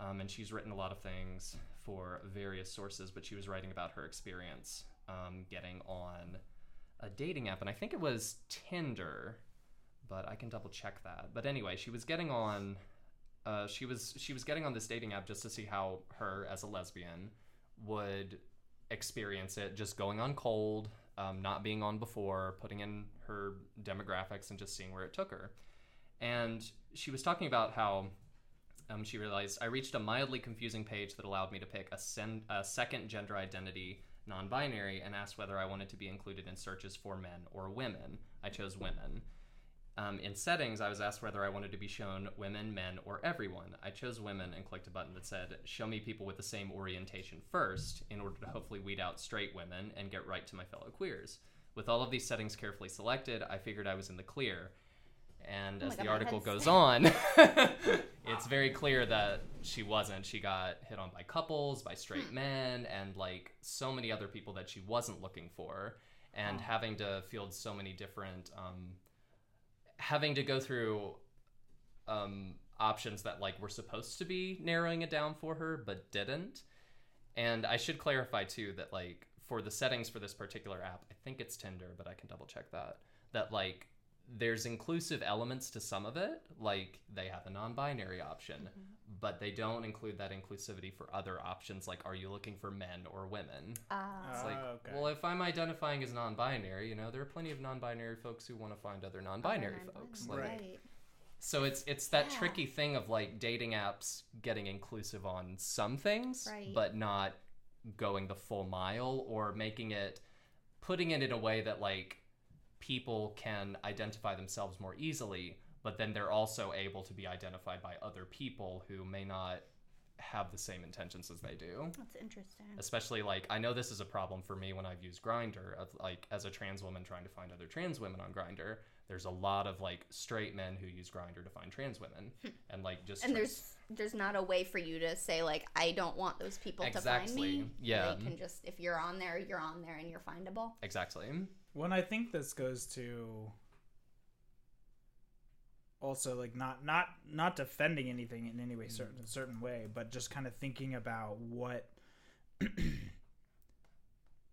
um, and she's written a lot of things for various sources but she was writing about her experience um, getting on a dating app and i think it was tinder but i can double check that. But anyway she was getting on uh, she was she was getting on this dating app just to see how her as a lesbian would experience it just going on cold um, not being on before putting in her demographics and just seeing where it took her. And she was talking about how um, she realized i reached a mildly confusing page that allowed me to pick a, sen- a second gender identity non-binary and asked whether i wanted to be included in searches for men or women i chose women um, in settings, I was asked whether I wanted to be shown women, men, or everyone. I chose women and clicked a button that said, Show me people with the same orientation first, in order to hopefully weed out straight women and get right to my fellow queers. With all of these settings carefully selected, I figured I was in the clear. And Oh as God, the article goes on, it's very clear that she wasn't. She got hit on by couples, by straight Hmm. men, and like so many other people that she wasn't looking for, and Oh. having to field so many different um, having to go through um, options that like were supposed to be narrowing it down for her but didn't and i should clarify too that like for the settings for this particular app i think it's tinder but i can double check that that like there's inclusive elements to some of it like they have a non-binary option but they don't include that inclusivity for other options like are you looking for men or women Ah. it's like, okay. well, if I'm identifying as non-binary, you know, there are plenty of non-binary folks who want to find other non-binary folks. Like, Right. So it's it's that Yeah. tricky thing of like dating apps getting inclusive on some things, Right. but not going the full mile or making it, putting it in a way that like people can identify themselves more easily, but then they're also able to be identified by other people who may not have the same intentions as they do That's interesting. especially like i know this is a problem for me when i've used Grindr of like as a trans woman trying to find other trans women on Grindr there's a lot of like straight men who use Grindr to find trans women and like just Hmm. And there's there's not a way for you to say like I don't want those people to find Exactly. me. Yeah. They can just if you're on there, you're on there and you're findable. exactly When I think this goes to also like not not not defending anything in any way certain certain way, but just kind of thinking about what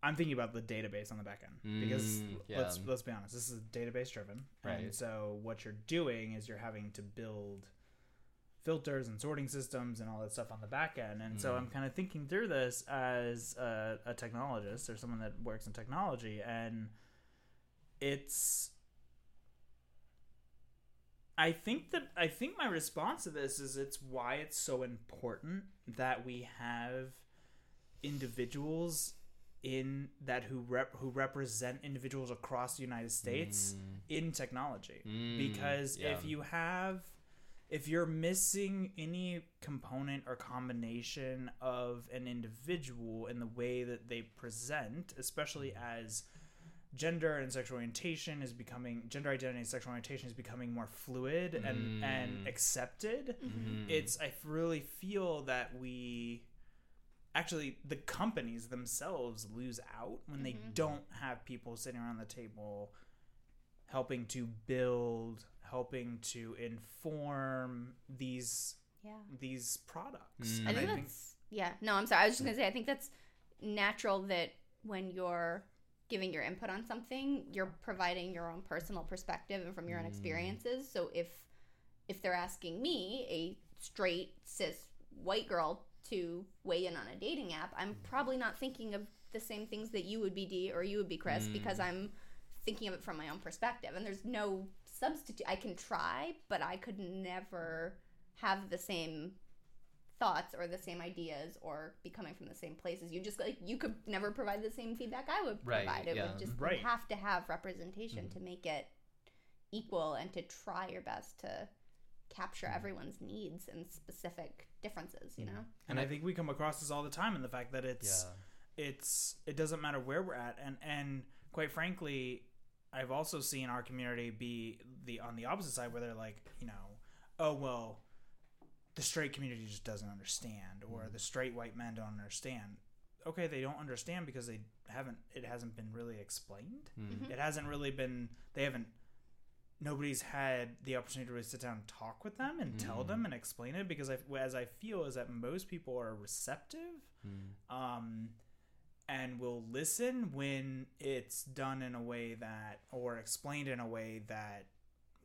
I'm thinking about the database on the back end. Because Mm, let's let's be honest, this is database driven, and so what you're doing is you're having to build filters and sorting systems and all that stuff on the back end. And so Mm. I'm kind of thinking through this as a, a technologist or someone that works in technology, and it's. I think that I think my response to this is it's why it's so important that we have individuals in that who rep who represent individuals across the United States Mm. in technology Mm, because yeah. if you have if you're missing any component or combination of an individual in the way that they present especially as gender and sexual orientation is becoming gender identity and sexual orientation is becoming more fluid and and Mm. accepted Mhm. it's i really feel that we actually the companies themselves lose out when they Mhm. don't have people sitting around the table helping to build helping to inform these Yeah. these products Mm. And I think that's yeah. No, I'm sorry. I was just gonna say I think that's natural that when you're giving your input on something, you're providing your own personal perspective and from your own Mm. experiences. So if if they're asking me, a straight cis white girl, to weigh in on a dating app, I'm probably not thinking of the same things that you would be D or you would be Chris Mm. because I'm thinking of it from my own perspective. And there's no substitute. I can try, but I could never have the same thoughts or the same ideas or be coming from the same places. You just like you could never provide the same feedback I would Right, provide. It yeah. would just Right. have to have representation Mhm. to make it equal and to try your best to capture Mhm. everyone's needs and specific differences, you Mhm. know? and i think we come across this all the time in the fact that it's yeah. it's it doesn't matter where we're at and and quite frankly i've also seen our community be the on the opposite side where they're like you know oh well the straight community just doesn't understand or Mhm. the straight white men don't understand okay they don't understand because they haven't it hasn't been really explained Mm. Mhm. it hasn't really been they haven't nobody's had the opportunity to really sit down and talk with them and tell Mm. them and explain it because I, as I feel is that most people are receptive Mm. um, and will listen when it's done in a way that or explained in a way that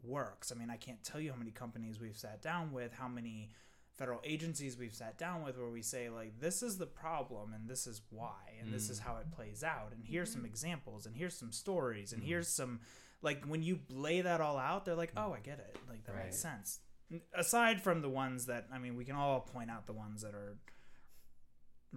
works. I mean, I can't tell you how many companies we've sat down with, how many federal agencies we've sat down with where we say like this is the problem and this is why and this is Mm. how it plays out and here's some Mhm. examples and here's some stories and Mm. here's some like when you lay that all out they're like oh i get it like that Right. makes sense aside from the ones that i mean we can all point out the ones that are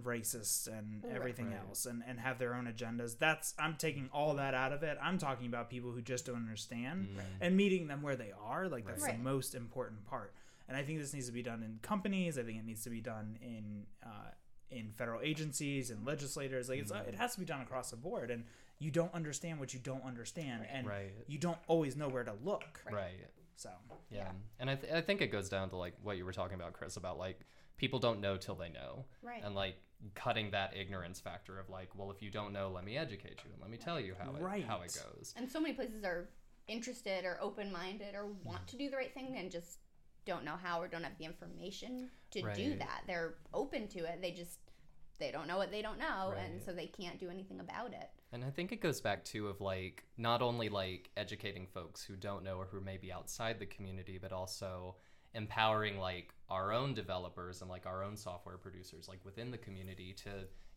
racist and Right. everything Right. else and, and have their own agendas that's i'm taking all that out of it i'm talking about people who just don't understand Mm. and meeting them where they are like that's Right. the most important part and i think this needs to be done in companies i think it needs to be done in uh, in federal agencies and legislators like it's, Mhm. it has to be done across the board and you don't understand what you don't understand and right. you don't always know where to look Right. Right. so Yeah. And I, th- I think it goes down to like what you were talking about, Chris, about like people don't know till they know. Right. And like cutting that ignorance factor of like, well, if you don't know, let me educate you and let me tell you how it, Right. how it goes. And so many places are interested or open minded or want to do the right thing and just don't know how or don't have the information to do that. They're open to it. They just they don't know what they don't know and so they can't do anything about it. And I think it goes back to of like not only like educating folks who don't know or who may be outside the community, but also empowering like our own developers and like our own software producers like within the community to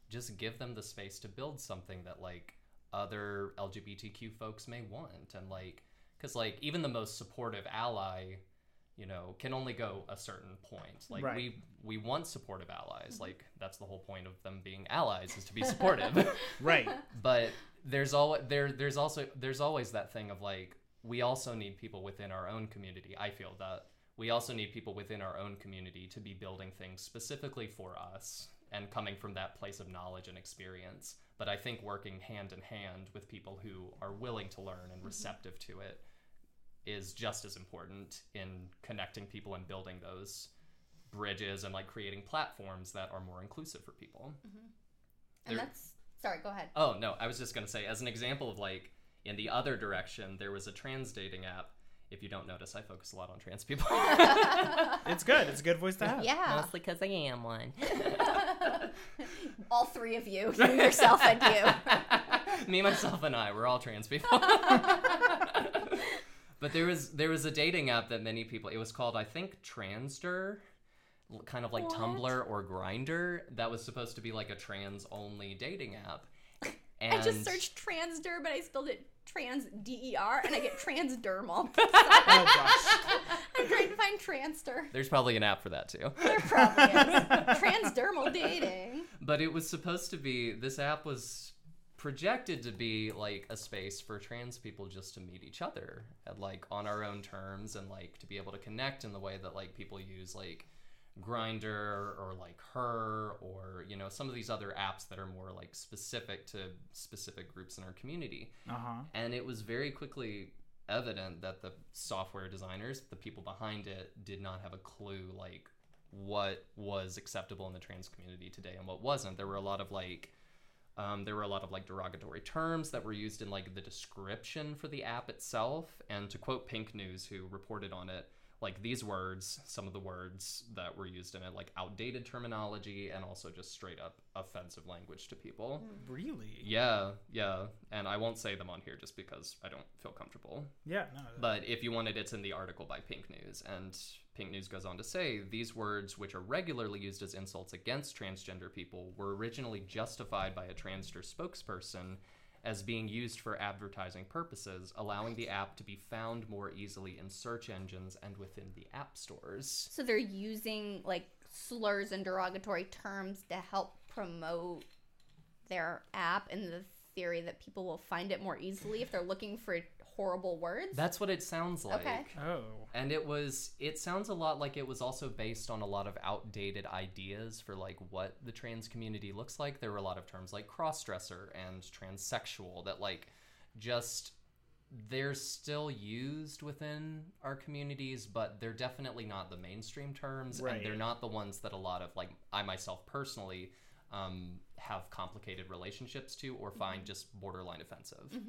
just give them the space to build something that like other LGBTQ folks may want. And like cuz like even the most supportive ally you know can only go a certain point. Like Right. we we want supportive allies. Mm-hmm. Like that's the whole point of them being allies is to be supportive. Right. But there's al- there there's also there's always that thing of like we also need people within our own community i feel that we also need people within our own community to be building things specifically for us and coming from that place of knowledge and experience. But I think working hand in hand with people who are willing to learn and mm-hmm. receptive to it is just as important in connecting people and building those bridges and like creating platforms that are more inclusive for people. Mm-hmm. And There- that's sorry. Go ahead. Oh, no, I was just going to say, as an example of like in the other direction, there was a trans dating app. If you don't notice, I focus a lot on trans people. It's good. It's a good voice to have. Yeah. Mostly because I am one. All three of you, you yourself and you. Me, myself, and I, we're all trans people. but there was there was a dating app that many people. It was called, I think, Transdr, kind of like What? Tumblr or Grindr. That was supposed to be like a trans only dating app. And I just searched transder, but I spelled it trans D E R, and I get transdermal. Oh gosh. I'm trying to find transter. There's probably an app for that too. There probably is. Transdermal dating. But it was supposed to be this app was projected to be like a space for trans people just to meet each other at like on our own terms and like to be able to connect in the way that like people use like Grindr or like her or you know some of these other apps that are more like specific to specific groups in our community. Uh huh. and it was very quickly evident that the software designers the people behind it did not have a clue like what was acceptable in the trans community today and what wasn't. There were a lot of like um, there were a lot of like derogatory terms that were used in like the description for the app itself. And to quote PinkNews who reported on it like these words some of the words that were used in it like outdated terminology and also just straight up offensive language to people hmm. Really? yeah, yeah, and I won't say them on here just because I don't feel comfortable. Yeah. No. But if you wanted, it's in the article by PinkNews, and PinkNews goes on to say these words, which are regularly used as insults against transgender people, were originally justified by a transgender spokesperson as being used for advertising purposes, allowing the app to be found more easily in search engines and within the app stores. So they're using like slurs and derogatory terms to help promote their app in the theory that people will find it more easily if they're looking for horrible words. That's what it sounds like. Okay. Oh. And it was it sounds a lot like it was also based on a lot of outdated ideas for like what the trans community looks like. There were a lot of terms like crossdresser and transsexual that like just they're still used within our communities, but they're definitely not the mainstream terms, and they're not the ones that a lot of like I myself personally um, have complicated relationships to or find just borderline offensive.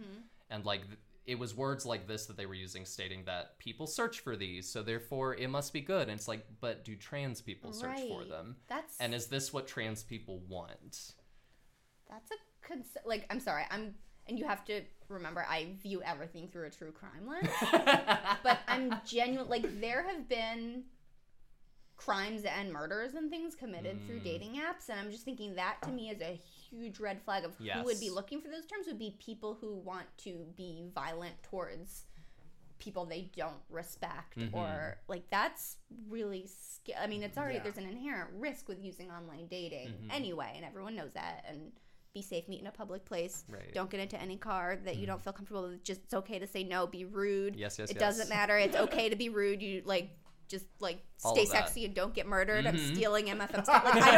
And like th- it was words like this that they were using, stating that people search for these, so therefore it must be good. And it's like, but do trans people search for them? That's And is this what trans people want? that's a cons- like I'm sorry I'm and you have to remember I view everything through a true crime lens. but I'm genuine. Like there have been crimes and murders and things committed through Mm. dating apps, and I'm just thinking that to me is a huge red flag of who would be looking for those terms would be people who want to be violent towards people they don't respect Mhm. or like that's really scary. I mean, it's already Yeah. there's an inherent risk with using online dating Mhm. anyway, and everyone knows that. And be safe, meet in a public place. Right. Don't get into any car that you don't feel comfortable with. Just it's okay to say no. Be rude Yes, yes, it yes. doesn't matter. It's okay to be rude. You like just like All stay sexy and don't get murdered. I'm Mhm. stealing MFM stuff. Like I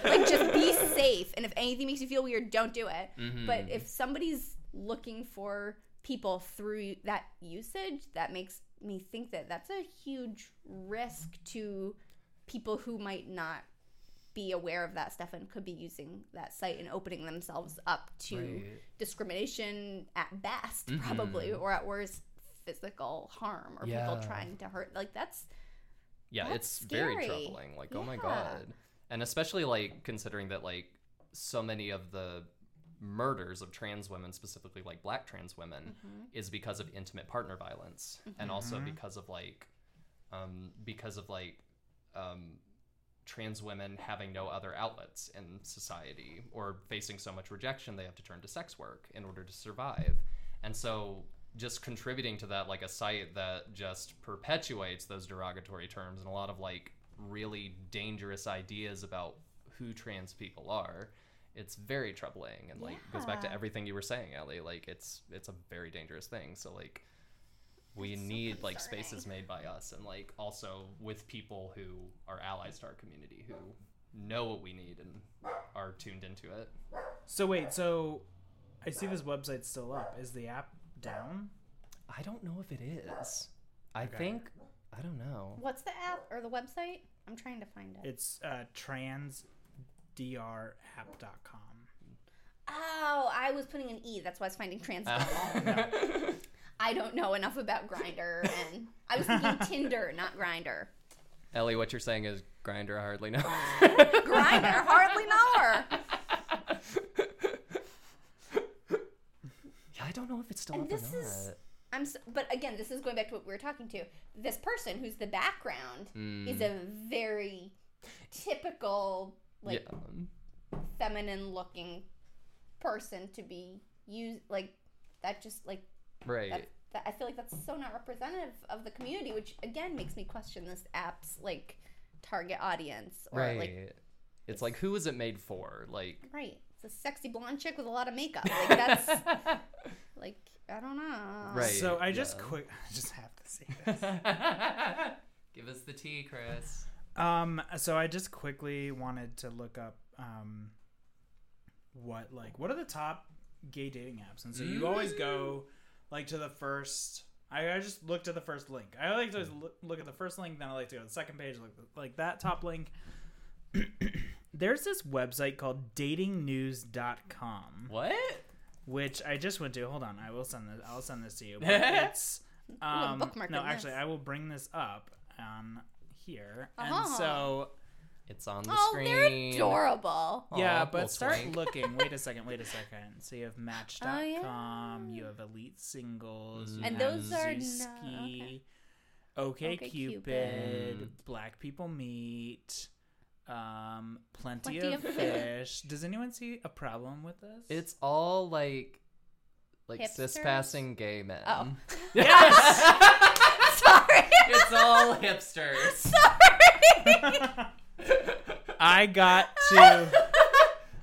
don't I, like just be safe. And if anything makes you feel weird, don't do it. Mhm. But if somebody's looking for people through that usage, that makes me think that that's a huge risk to people who might not be aware of that stuff and could be using that site and opening themselves up to Right. discrimination at best, Mhm. probably, or at worst, physical harm or Yeah. people trying to hurt. Like that's yeah That's it's very troubling like oh my god and especially like considering that like so many of the murders of trans women specifically like black trans women Mm-hmm. is because of intimate partner violence and also because of like um because of like um trans women having no other outlets in society or facing so much rejection they have to turn to sex work in order to survive and so just contributing to that like a site that just perpetuates those derogatory terms and a lot of like really dangerous ideas about who trans people are it's very troubling and like goes back to everything you were saying Ellie like it's it's a very dangerous thing so like we That's so need like spaces made by us and like also with people who are allies to our community who know what we need and are tuned into it. So wait, so I see this website's still up. Is the app down? I don't know if it is. I Okay. think I don't know. What's the app or the website? I'm trying to find it. It's uh, transdrapp.com. Oh, I was putting an E. That's why I was finding trans. Uh, I don't know enough about Grindr, and I was thinking Tinder, not Grindr. Ellie, what you're saying is Grindr hardly know. Grindr, hardly know her. I don't know if it's still And up this or is- I'm, s but again, this is going back to what we were talking to. This person who's the background Mm. is a very typical, like yeah. feminine-looking person to be used. Like that, just like Right. that, that. I feel like that's so not representative of the community, which again makes me question this app's like target audience or right. like it's like who is it made for? Like right. It's a sexy blonde chick with a lot of makeup. Like that's like I don't know. Right. So I just yeah. quick, I just have to say this. Give us the tea, Chris. Um, so I just quickly wanted to look up um, what like what are the top gay dating apps, and so you always go like to the first. I, I just looked at the first link. I like to look, look at the first link, then I like to go to the second page, like like that top link. There's this website called datingnews.com, What? which I just went to. Hold on, I will send this. I'll send this to you. But it's um, bookmarking no, this. actually, I will bring this up on here, Uh-huh. and so It's on the Oh, screen. they're adorable. yeah, Aw, but start twink. looking. Wait a second. Wait a second. So you have Match.com. Oh, yeah. You have Elite Singles. You And have those are no- Zooski, OK OkCupid. Cupid. Mm. Black People Meet. Um, plenty, Plenty of of fish. Does anyone see a problem with this? It's all like like cis Hipsters? passing gay men. Oh. yes. Sorry. it's all hipsters. Sorry. I got to.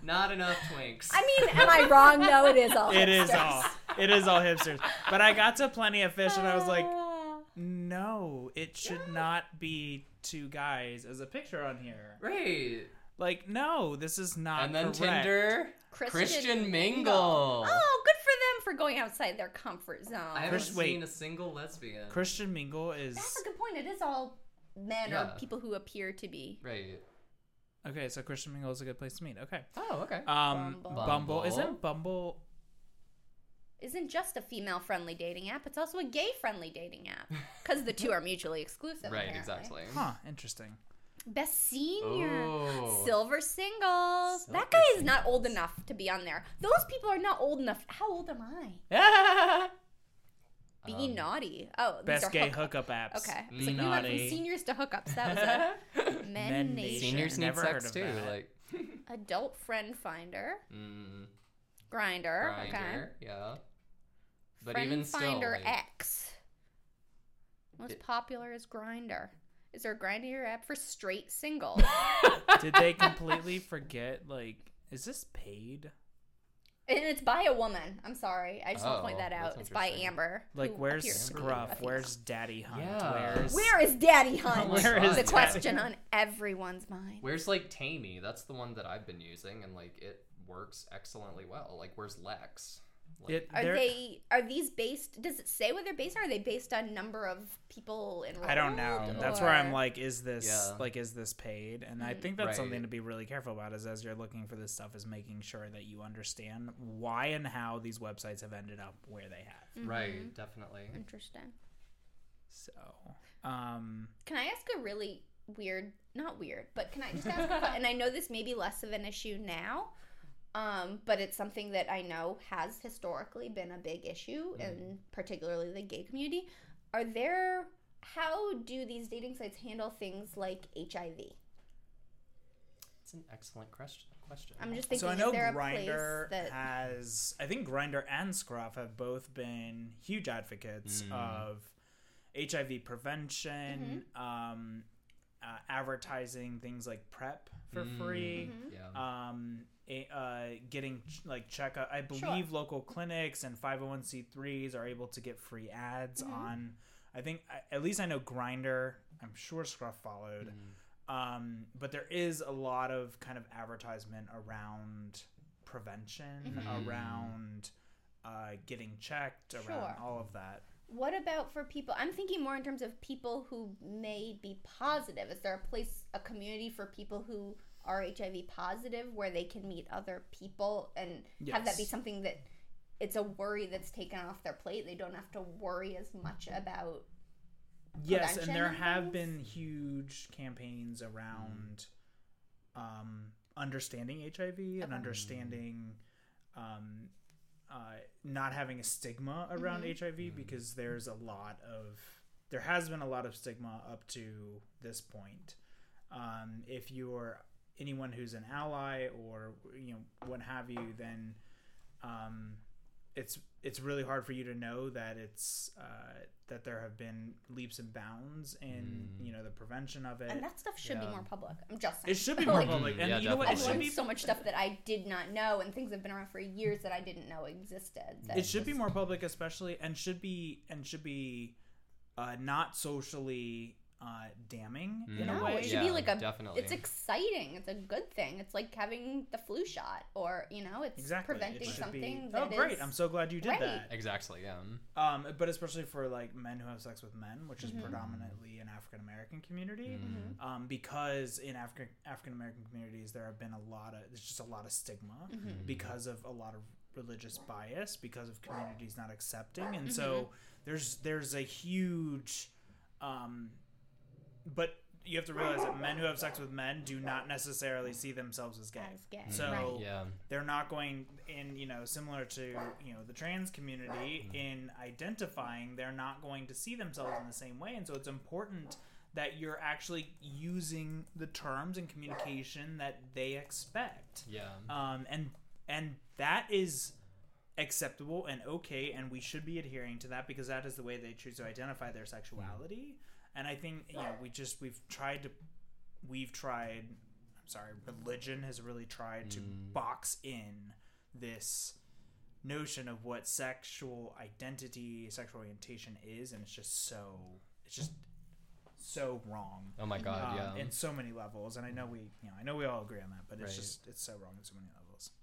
Not enough twinks. I mean, am I wrong? No, it is all. It is hipsters. all. It is all hipsters. But I got to plenty of fish, and I was like, Ah. no, it should not be two guys as a picture on here. right. Like, no, this is not. And then correct. Tinder. Christian Mingle. Oh, good for them for going outside their comfort zone. I haven't Chris- wait. seen a single lesbian. Christian Mingle is That's a good point. It is all men Yeah. or people who appear to be. right. okay. So Christian Mingle is a good place to meet. Okay. Oh, okay. Um, Bumble. Bumble, Bumble. isn't Bumble? Isn't just a female-friendly dating app. It's also a gay-friendly dating app because the two are mutually exclusive. right, apparently. exactly. Huh. Interesting. Best senior. Oh. Silver singles. Silver that guy is not old enough to be on there. Those people are not old enough. How old am I? Be Um, naughty. Oh, these Best are gay hookup- hookup apps. Okay. Be It's like we went from seniors to hookups. That was a Men, Men Nation. Seniors need Never heard sex of too. that. Like Adult friend finder. mm, Grindr. Okay. Yeah. But friend even still, finder like, X. Most It- popular is Grindr. Is there a Grindr app for straight singles? Did they completely forget? Like, is this paid? and it's by a woman. I'm sorry. I just want to point Oh, that out. It's by. Amber. Like, where's appears to be a Scruff? Where's Daddy Hunt? Yeah. Where's Where is Daddy Hunt? Oh Where is the Daddy question on everyone's mind. Where's like Tammy? That's the one that I've been using, and like it works excellently well. Like, where's Lex? Like, It, Are they are these based? Does it say what they're based on? Are they based on number of people enrolled? I don't know. That's where I'm like, is this Yeah. like is this paid? And I Mm. think that's something to be really careful about is as you're looking for this stuff is making sure that you understand why and how these websites have ended up where they have. right, definitely. Interesting. So, um, Can I ask a really weird, not weird, but can I just ask? a, and I know this may be less of an issue now, um, but it's something that I know has historically been a big issue, in particularly the gay community. Are there? How do these dating sites handle things like HIV? It's an excellent question. Question. I'm just thinking. so I know Grindr that has. I think Grindr and Scruff have both been huge advocates Mm. of HIV prevention. Mm-hmm. Um, uh, advertising things like PrEP for Mm. free Mhm. Yeah. um a, uh getting ch- like check out i believe local clinics and 501c3s are able to get free ads Mhm. on i think at least i know Grindr i'm sure scruff followed Mhm. um but there is a lot of kind of advertisement around prevention Mhm. around uh getting checked around Sure. all of that What about for people? I'm thinking more in terms of people who may be positive. Is there a place, a community for people who are HIV positive where they can meet other people and have that be something that it's a worry that's taken off their plate? They don't have to worry as much about. Yes, and there and have been huge campaigns around um, understanding HIV and Okay. understanding um, uh, not having a stigma around Mhm. HIV because there's a lot of there has been a lot of stigma up to this point. Um, if you're anyone who's an ally or you know what have you, then um, it's it's really hard for you to know that it's uh, that there have been leaps and bounds in Mm. you know the prevention of it. And that stuff should be more public. I'm just saying. It should be more Like, public, and Yeah, you know what? I've It should learned be so much stuff that I did not know, and things have been around for years that I didn't know existed. it should be more public especially and should be and should be uh, not socially uh, damning in No, a way it should be like a- definitely. It's exciting. It's a good thing. It's like having the flu shot, or you know, it's exactly preventing should something be, that oh great is- i'm so glad you did Right. that exactly. Yeah. um, but especially for like men who have sex with men which is Mhm. predominantly an african american community Mm. um, because in african african american communities there have been a lot of there's just a lot of stigma Mhm. because of a lot of religious bias because of communities not accepting and so there's there's a huge um but you have to realize that men who have sex with men do not necessarily see themselves as gay as gay. So- right. Yeah. they're not going in you know similar to you know the trans community in identifying they're not going to see themselves in the same way and so it's important that you're actually using the terms and communication that they expect Yeah. um, and and that is acceptable and okay and we should be adhering to that because that is the way they choose to identify their sexuality and i think you know we just we've tried to we've tried i'm sorry religion has really tried to Mm. box in this notion of what sexual identity sexual orientation is and it's just so it's just so wrong Oh my God. um, yeah. in so many levels and i know we you know i know we all agree on that but it's Right. just it's so wrong in so many levels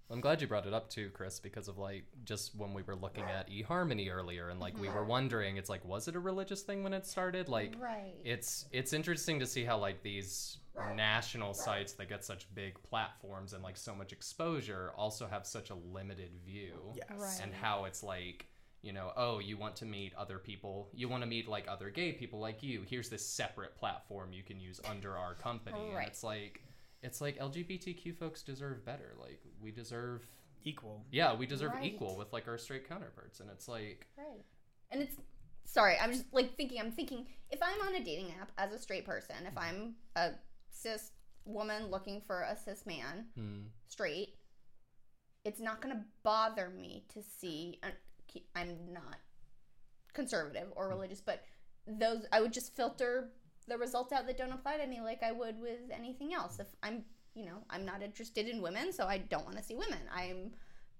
I'm glad you brought it up too, Chris, because of like just when we were looking at eHarmony earlier, and like we were mm-hmm. wondering, it's like, was it a religious thing when it started? Like, right. it's it's interesting to see how like these national sites that get such big platforms and like so much exposure also have such a limited view yes Right. and how it's like you know oh you want to meet other people you want to meet like other gay people like you here's this separate platform you can use under our company Right. and it's like it's like lgbtq folks deserve better like we deserve equal yeah we deserve Right. equal with like our straight counterparts and it's like Right. And it's sorry, I'm just like thinking I'm thinking if I'm on a dating app as a straight person, if I'm a cis woman looking for a cis man, hmm, straight, it's not going to bother me to see uh, I'm not conservative or religious, but those I would just filter the results out that don't apply to me like I would with anything else. If I'm, you know, I'm not interested in women, so I don't want to see women. I'm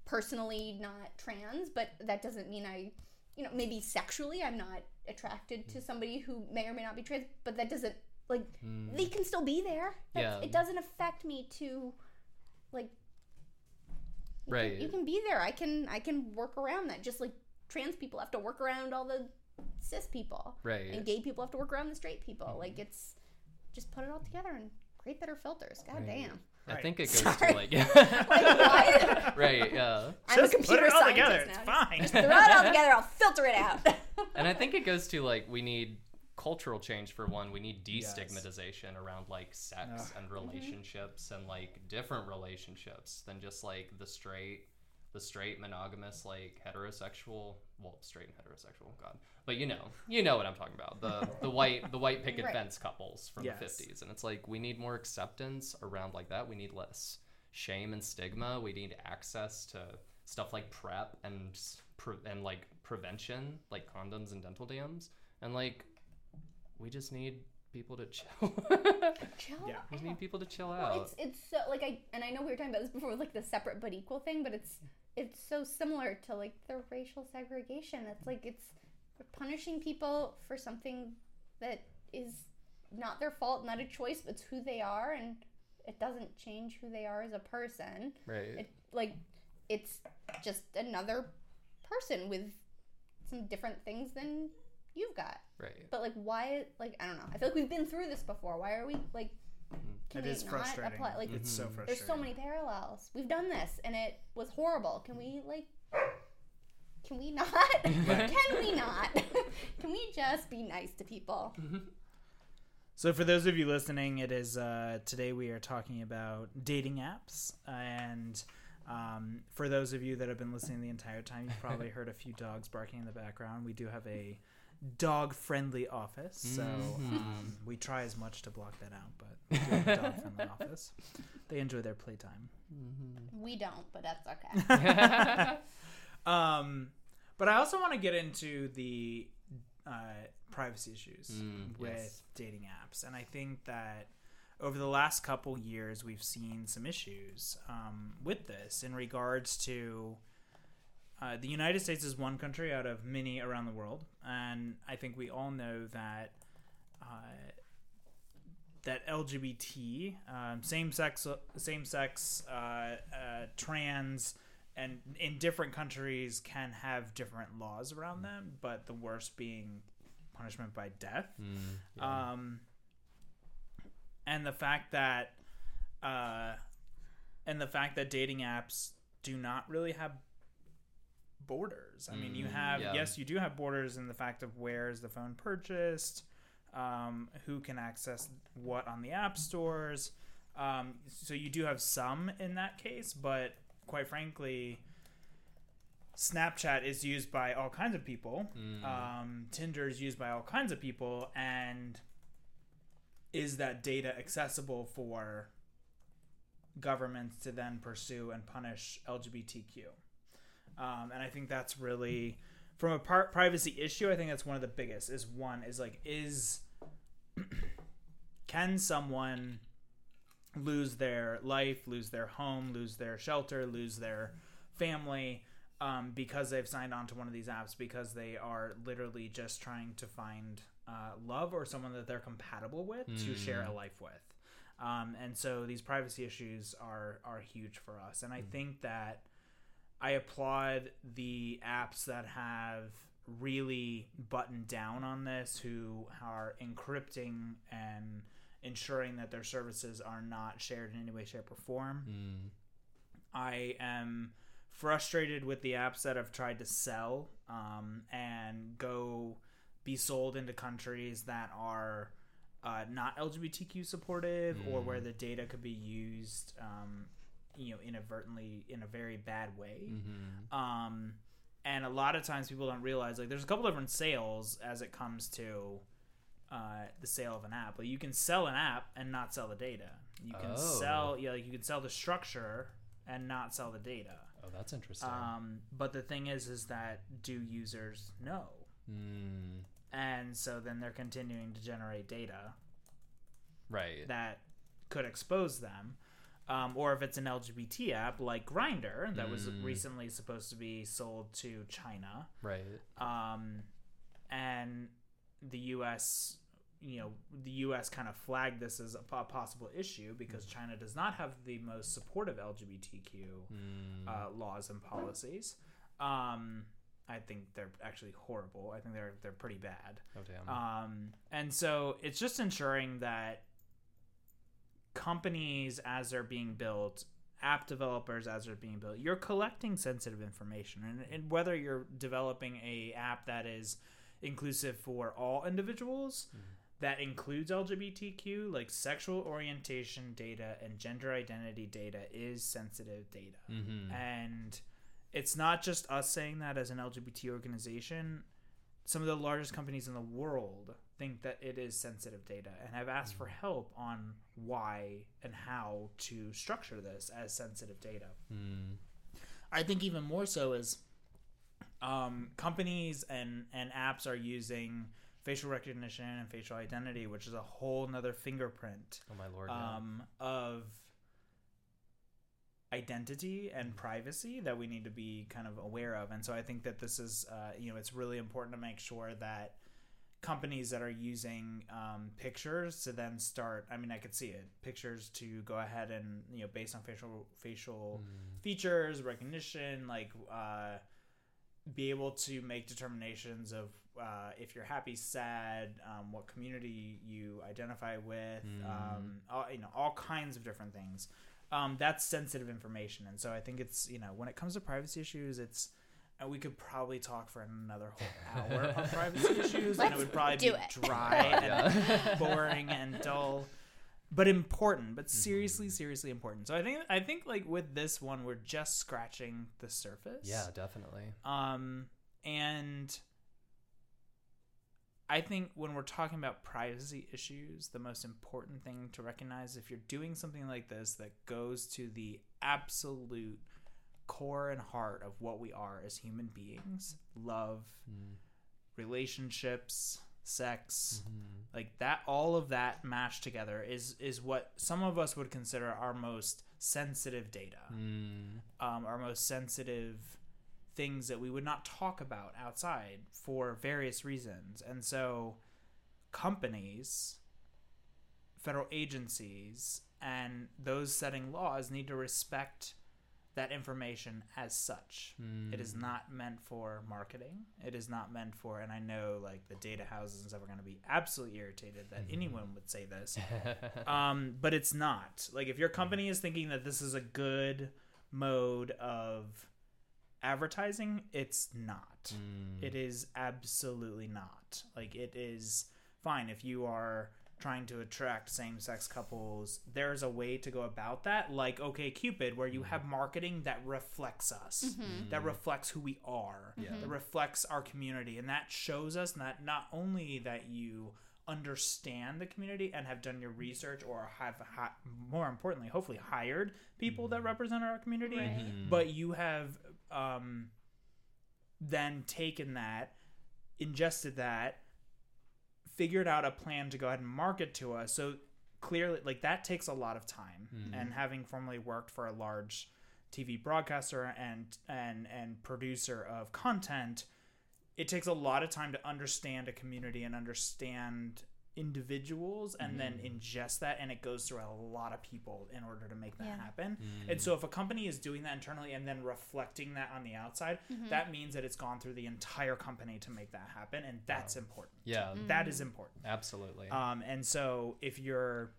personally not trans, but that doesn't mean I, you know, maybe sexually I'm not attracted to somebody who may or may not be trans, but that doesn't like hmm. they can still be there. That's, Yeah. It doesn't affect me to like you Right. Can, you can be there. I can I can work around that. Just like trans people have to work around all the cis people. right And gay people have to work around the straight people. Mhm. Like it's just put it all together and create better filters. God Right. damn. i think it goes Sorry. to like yeah right yeah I'm a just put computer it all scientist together now. it's Just fine Throw it all together. I'll filter it out. and I think it goes to like we need cultural change for one. We need Yes. destigmatization around like sex Ugh. and mm-hmm. relationships and like different relationships than just like the straight, the straight monogamous like heterosexual. Well, straight and heterosexual, God, but you know, you know what I'm talking about. The the white the white picket Right. fence couples from Yes. the 50s, and it's like we need more acceptance around like that. We need less shame and stigma. We need access to stuff like PrEP and pre- and like prevention, like condoms and dental dams, and like we just need people to chill. Chill Yeah. just out. need people to chill Well, out. it's it's so like I and I know we were talking about this before, like the separate but equal thing, but it's it's so similar to like the racial segregation. It's like it's punishing people for something that is not their fault, not a choice, but it's who they are, and it doesn't change who they are as a person. right. It like it's just another person with some different things than you've got. right. But like, why? Like, I don't know. I feel like we've been through this before. Why are we like? Can It we is not frustrating. apply? Like, it's so frustrating. there's so many parallels. We've done this, and it was horrible. Can we like? Can we not? can we not? can we just be nice to people? So, for those of you listening, it is uh, today we are talking about dating apps. And um, for those of you that have been listening the entire time, you've probably heard a few dogs barking in the background. We do have a dog friendly office. So, um, we try as much to block that out, but we do have a dog friendly office. They enjoy their playtime. We don't, but that's okay. Um, but I also want to get into the uh, privacy issues Mm, with yes. dating apps, and I think that over the last couple years we've seen some issues um, with this in regards to. Uh, the United States is one country out of many around the world, and I think we all know that uh, that LGBT, um, same sex, same sex, uh, uh, trans, and in different countries can have different laws around them, but the worst being punishment by death. Mm, yeah. Um, and the fact that, uh, and the fact that dating apps do not really have borders. I mean, you Mm, have yeah. yes, you do have borders in the fact of where is the phone purchased, um, who can access what on the app stores. Um, so you do have some in that case, but quite frankly, Snapchat is used by all kinds of people. Mm. Um, Tinder is used by all kinds of people, and is that data accessible for governments to then pursue and punish LGBTQ? Um, and I think that's really, from a par- privacy issue, I think that's one of the biggest. Is one is like is can someone lose their life, lose their home, lose their shelter, lose their family um, because they've signed on to one of these apps because they are literally just trying to find uh, love or someone that they're compatible with to share a Mm. life with. Um, and so these privacy issues are are huge for us. And I think that I applaud the apps that have really buttoned down on this, who are encrypting and ensuring that their services are not shared in any way, shape, or form. Mm. I am frustrated with the apps that have tried to sell um, and go be sold into countries that are uh, not LGBTQ supportive or Mm. where the data could be used, um, you know, inadvertently in a very bad way. Mhm. Um, and a lot of times people don't realize like there's a couple different sales as it comes to uh, the sale of an app. Like you can sell an app and not sell the data. You can Oh. sell yeah, like you can sell the structure and not sell the data. Oh, that's interesting. Um, but the thing is, is that do users know? mm. And so then they're continuing to generate data Right. that could expose them. Um, or if it's an LGBT app like Grindr that was Mm. recently supposed to be sold to China, right. um, and the U.S. You know, the U.S. kind of flagged this as a possible issue because China does not have the most supportive LGBTQ Mm. uh, laws and policies. Um, I think they're actually horrible. I think they're they're pretty bad. oh damn. Um, and so it's just ensuring that companies, as they're being built, app developers, as they're being built, you're collecting sensitive information, and, and whether you're developing a app that is inclusive for all individuals. That includes LGBTQ, like sexual orientation data and gender identity data is sensitive data. mm-hmm. And it's not just us saying that as an LGBT organization. Some of the largest companies in the world think that it is sensitive data and have asked for help on why and how to structure this as sensitive data. mm. I think even more so is um, companies and, and apps are using facial recognition and facial identity, which is a whole nother fingerprint Oh my lord. yeah. um, of identity and privacy that we need to be kind of aware of. And so I think that this is, uh, you know, it's really important to make sure that companies that are using um, pictures to then start. I mean, I could see it pictures to go ahead and you know based on facial facial Mm. features recognition, like uh, be able to make determinations of uh, if you're happy, sad, um, what community you identify with, um, all, you know, all kinds of different things. Um, that's sensitive information, and so I think it's you know when it comes to privacy issues, it's and we could probably talk for another whole hour on privacy issues, and it would probably do be it. dry and Yeah. boring and dull, but important. But Mm-hmm. seriously, seriously important. So I think I think like with this one, we're just scratching the surface. yeah, definitely. Um, and I think when we're talking about privacy issues, the most important thing to recognize if you're doing something like this that goes to the absolute core and heart of what we are as human beings love, Mm. relationships, sex, Mhm. like that all of that mashed together is is what some of us would consider our most sensitive data Mm. um, our most sensitive things that we would not talk about outside for various reasons. And so, companies, federal agencies, and those setting laws need to respect that information as such. It is Mm. not meant for marketing. It is not meant for, and I know like the data houses and stuff are going to be absolutely irritated that Mhm. anyone would say this um, but it's not. Like if your company is thinking that this is a good mode of advertising, it's not. Mm. It is absolutely not. Like it is fine if you are trying to attract same-sex couples. There's a way to go about that, like OK Cupid, where you have marketing that reflects us, Mm-hmm. that reflects who we are Yeah. that reflects our community and that shows us that not only that you understand the community and have done your research or have hi- more importantly hopefully hired people that represent our community Right. Mhm. but you have um, then taken that ingested that figured out a plan to go ahead and market to us so clearly like that takes a lot of time Mhm. and having formerly worked for a large tv broadcaster and and and producer of content it takes a lot of time to understand a community and understand individuals and then Mhm. ingest that and it goes through a lot of people in order to make that Yeah. happen Mm. and so if a company is doing that internally and then reflecting that on the outside Mm-hmm. that means that it's gone through the entire company to make that happen and that's Wow. important yeah, that is important absolutely. um, and so if you're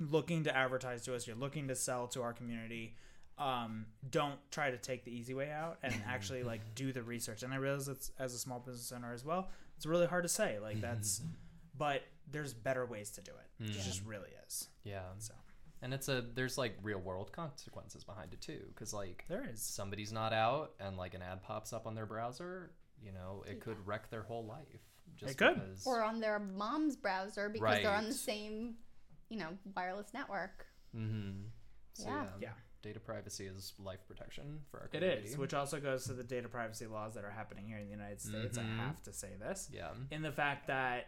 looking to advertise to us, you're looking to sell to our community, um, don't try to take the easy way out and actually like do the research. And I realize it's as a small business owner as well, it's really hard to say like that's, but there's better ways to do it. It Mm. just really is. yeah, So and it's a there's like real world consequences behind it too, because like there is. somebody's not out and like an ad pops up on their browser, you know, it could wreck their whole life. Just It could. Because, Or on their mom's browser because they're on the same, you know, wireless network. Mm-hmm. So, Yeah. yeah. Yeah. Data privacy is life protection for our community. is, which also goes to the data privacy laws that are happening here in the United States. Mhm. I have to say this. yeah. in the fact that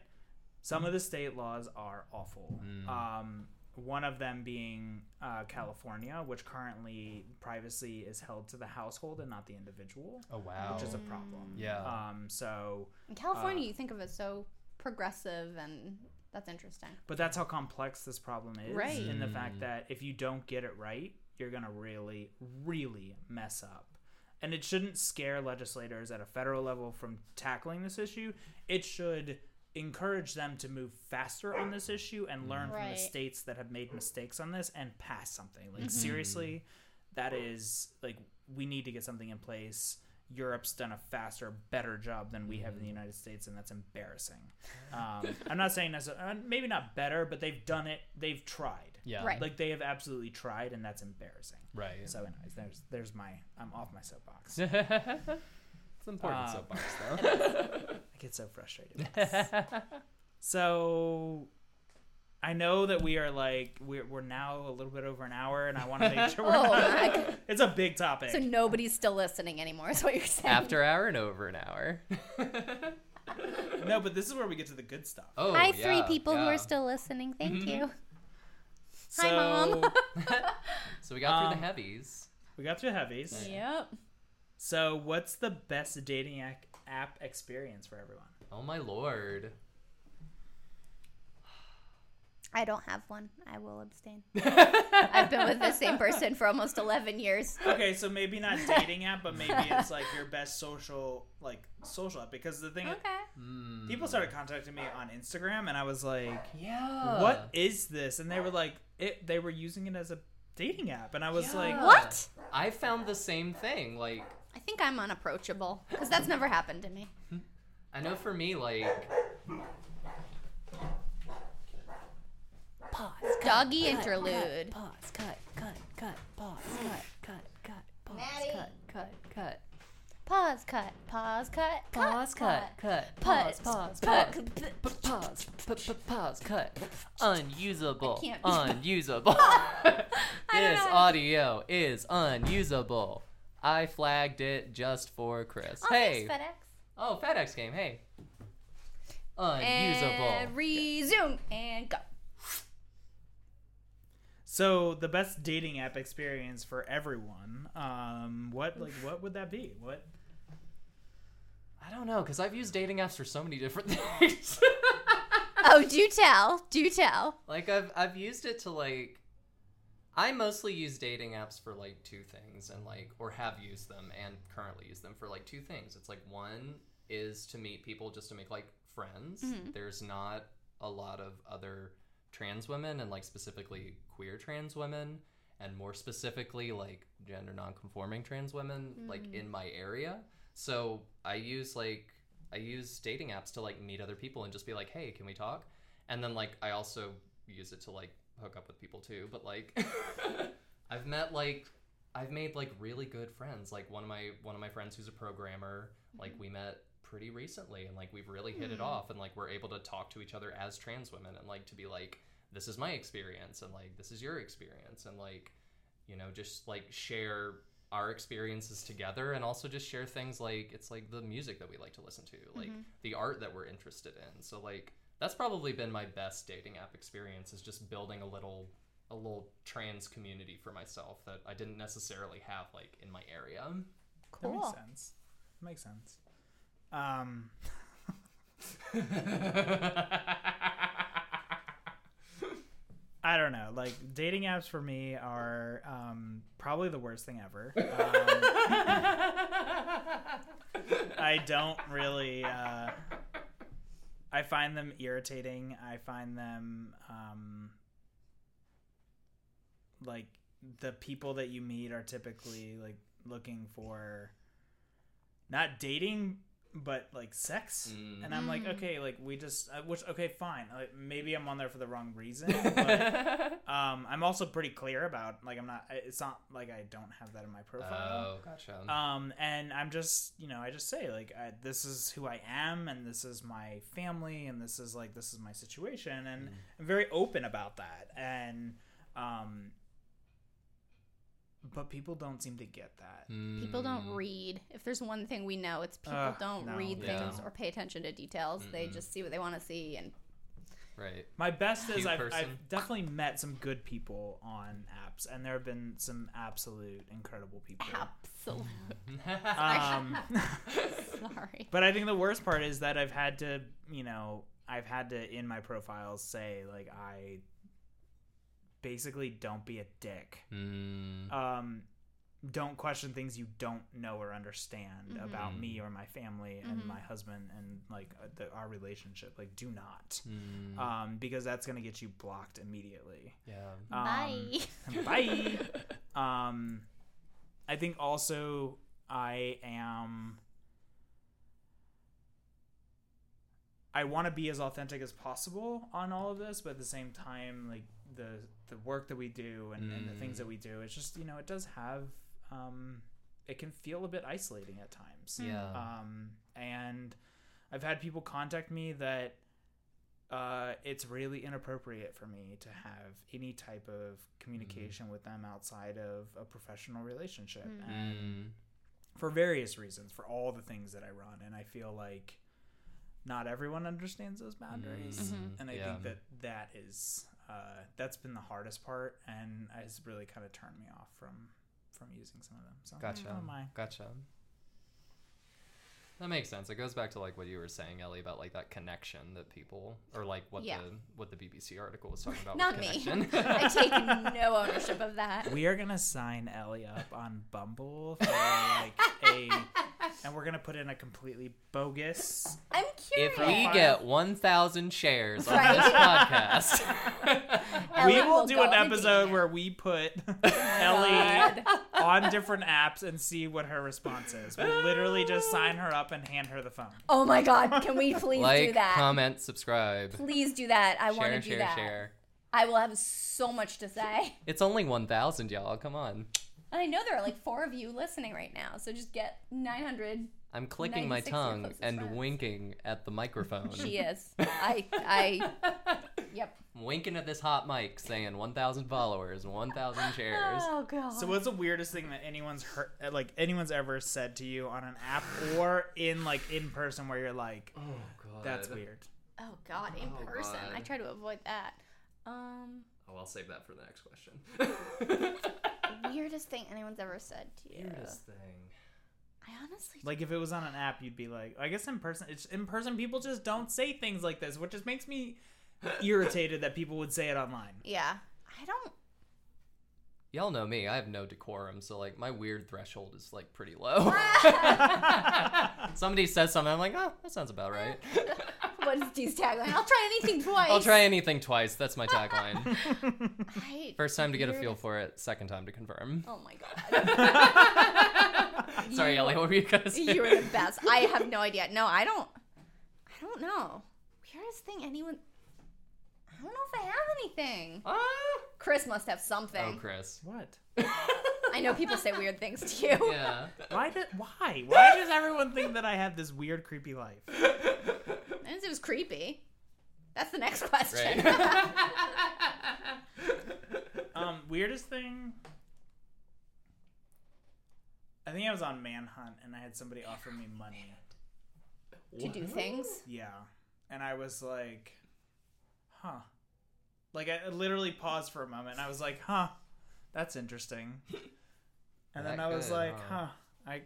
some of the state laws are awful. Mm. Um, one of them being uh, California, which currently privacy is held to the household and not the individual, Oh wow. which is a problem. Yeah. Um, so, In California, Uh, you think of it so progressive, and that's interesting. but that's how complex this problem is. Right. In the fact Mm. that if you don't get it right, you're gonna really, really mess up. And it shouldn't scare legislators at a federal level from tackling this issue. It should encourage them to move faster on this issue and learn from the states that have made mistakes on this and pass something. Like Mhm. seriously, that is like we need to get something in place. Europe's done a faster, better job than we have in the United States, and that's embarrassing. Um, I'm not saying that's uh, maybe not better, but they've done it. They've tried. yeah. Right. Like they have absolutely tried, and that's embarrassing. Right. So, anyways, there's there's my I'm off my soapbox. it's an important Um, soapbox though. I get so frustrated. So I know that we are like we're we're now a little bit over an hour, and I want to make sure we're Oh, not. my It's a big topic. So nobody's still listening anymore. Is what you're saying? After hour and over an hour. no, but this is where we get to the good stuff. Oh, Hi, three yeah, people who are still listening. Thank Mhm. you. So Hi, Mom. so we got through Um, the heavies. we got through the heavies. Yep. So what's the best dating app experience for everyone? Oh my lord. I don't have one. I will abstain. I've been with the same person for almost 11 years. Okay, so maybe not dating app, but maybe it's like your best social like social app because the thing Okay. Mm. people started contacting me on Instagram and I was like, Yeah. "What is this?" And they were like, "It." They were using it as a dating app, and I was Yeah. like, What? I found the same thing. Like, I think I'm unapproachable because that's never happened to me. I know for me, like, Pause. Doggy cut, interlude. Cut, pause. Cut. Cut. Cut. Pause. Cut. Cut. Cut. Pause. Maddie. Cut. Cut. Cut. Pause, cut, pause, cut, Pause. Cut. Cut. Pause, Pause. Pause. cut. Pause. Pause. P- p- Pause. Cut. Unusable. Unusable. this audio is unusable. I flagged it just for Chris. Oh, hey. thanks, FedEx. Oh, FedEx game. Hey. Unusable. And resume and go. So the best dating app experience for everyone. Um, what like what would that be? What? I don't know, because I've used dating apps for so many different things. Oh, do tell, do tell. like I've I've used it to like I mostly use dating apps for like two things and like or have used them and currently use them for like two things. It's like one is to meet people just to make like friends. Mhm. There's not a lot of other trans women and like specifically queer trans women and more specifically like gender non-conforming trans women like Mhm. in my area. So I use like I use dating apps to like meet other people and just be like, "Hey, can we talk?" And then like I also use it to like hook up with people too, but like I've met like I've made like really good friends. Like one of my one of my friends who's a programmer, like we met pretty recently and like we've really hit it Hmm. off and like we're able to talk to each other as trans women and like to be like this is my experience and like this is your experience and like you know just like share our experiences together and also just share things like it's like the music that we like to listen to like Mhm. the art that we're interested in so like that's probably been my best dating app experience is just building a little a little trans community for myself that I didn't necessarily have like in my area. That Cool. makes sense. That Makes sense. Um, I don't know. Like dating apps for me are um, probably the worst thing ever. Um, I don't really. Uh, I find them irritating. I find them um, like the people that you meet are typically like looking for not dating but like sex Mm. and i'm like Mm. okay like we just uh, which okay fine like, maybe i'm on there for the wrong reason but um i'm also pretty clear about like i'm not it's not like i don't have that in my profile oh, gotcha. um and i'm just you know i just say like I, this is who i am and this is my family and this is like this is my situation and i'm very open about that and um but people don't seem to get that People don't read. If there's one thing we know, it's people Ugh, don't no, read they things or pay attention to details. They just see what they want to see. And Right. my best is I've. I've definitely met some good people on apps and there have been some absolute incredible people absolutely. um Sorry. But I think the worst part is that I've had to, you know, I've had to in my profiles say like I basically don't be a dick. Mm. Um don't question things you don't know or understand Mhm. about me or my family and Mhm. my husband and like uh, the, our relationship. Like do not. Mm. Um because that's going to get you blocked immediately. yeah. Um, Bye. Bye. um, I think also I am. I want to be as authentic as possible on all of this, but at the same time, like the the work that we do and, and the things Mm. that we do, it's just you know it does have. Um, it can feel a bit isolating at times. Yeah. Um, and I've had people contact me that uh, it's really inappropriate for me to have any type of communication with them outside of a professional relationship, Mm. and Mm. for various reasons, for all the things that I run. And I feel like not everyone understands those boundaries, Mhm. and I Yeah. think that that is uh, that's been the hardest part, and has really kind of turned me off from from using some of them. So Gotcha. oh my. Gotcha. That makes sense. It goes back to like what you were saying, Ellie, about like that connection that people, or like what Yeah. the what the BBC article was talking about. Not with me. connection. I take no ownership of that. We are gonna sign Ellie up on Bumble for like a, and we're gonna put in a completely bogus. I'm curious. if we get 1,000 shares on Right. this podcast, Ellie we will will do an on a episode where we put oh Ellie on different apps and see what her response is. We'll literally just sign her up and hand her the phone. Oh my god, can we please do like, that? comment, subscribe, Please do that. I want share, to do share, that. share. I will have so much to say. It's only 1,000, y'all. Come on. And I know there are like four of you listening right now, so just get 900. I'm clicking my 96 of your tongue and friends. winking at the microphone. She is. I, I, yep. I'm winking at this hot mic saying 1,000 followers 1,000 shares. Oh god. So what's the weirdest thing that anyone's heard, like anyone's ever said to you on an app or in like in person where you're like, Oh, God. that's weird. oh god, in Oh, person. God. I try to avoid that. Um, Oh, I'll save that for the next question. weirdest thing anyone's ever said to you. Weirdest thing. I honestly. Like if it was on an app, you'd be like, I guess in person, it's in person. People just don't say things like this, which just makes me irritated that people would say it online. yeah. I don't. Y'all know me. I have no decorum, so like my weird threshold is like pretty low. Somebody says something, I'm like, oh, that sounds about right. What is Dee's tagline? I'll try anything twice. I'll try anything twice. That's my tagline. I, First time to get a feel for it. Second time to confirm. Oh my god. Sorry, You- Ellie. What were you gonna say? You're the best. I have no idea. No, I don't. I don't know. Weirdest thing anyone. I don't know if I have anything. Ah! Chris must have something. Oh, Chris. What? I know people say weird things to you. Yeah. Why did? Why? Why does everyone think that I have this weird, creepy life? I it was creepy. That's the next question. Right. Um, weirdest thing. I think I was on Manhunt and I had somebody offer me money. to do things. Yeah, and I was like, "Huh." Like I literally paused for a moment. and I was like, "Huh, that's interesting." And then I was good, like, huh? "Huh, I,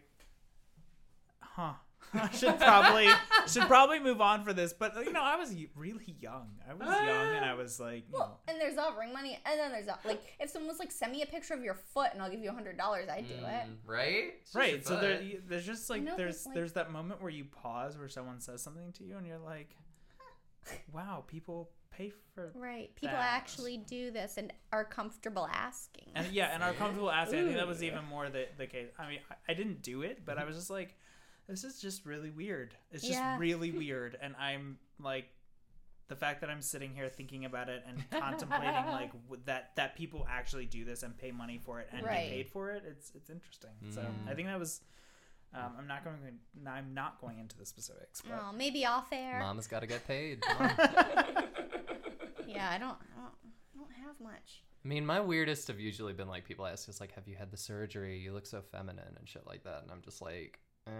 huh." I should probably should probably move on for this, but you know, I was really young. I was young, and I was like, you know, Well, and there's offering money, and then there's like if someone was like, send me a picture of your foot, and I'll give you a hundred dollars, I'd do it. Mm, right? It's just your right. So there, foot. there's just like know, there's like- there's that moment where you pause, where someone says something to you, and you're like, "Wow, people pay for." Right. People That. actually do this and are comfortable asking. And yeah, and are comfortable asking. I think that was even more the the case. I mean, I, I didn't do it, but I was just like, "This is just really weird. It's just Yeah. really weird," and I'm like. The fact that I'm sitting here thinking about it and contemplating like w- that that people actually do this and pay money for it and Right. get paid for it, it's it's interesting. So Mm. I think that was. Um, I'm not going. I'm not going into the specifics, but oh, maybe off air. Mama's got to get paid. Yeah, I don't, I don't, I don't have much. I mean, my weirdest have usually been like people ask us like, "Have you had the surgery? You look so feminine and shit like that," and I'm just like, uh,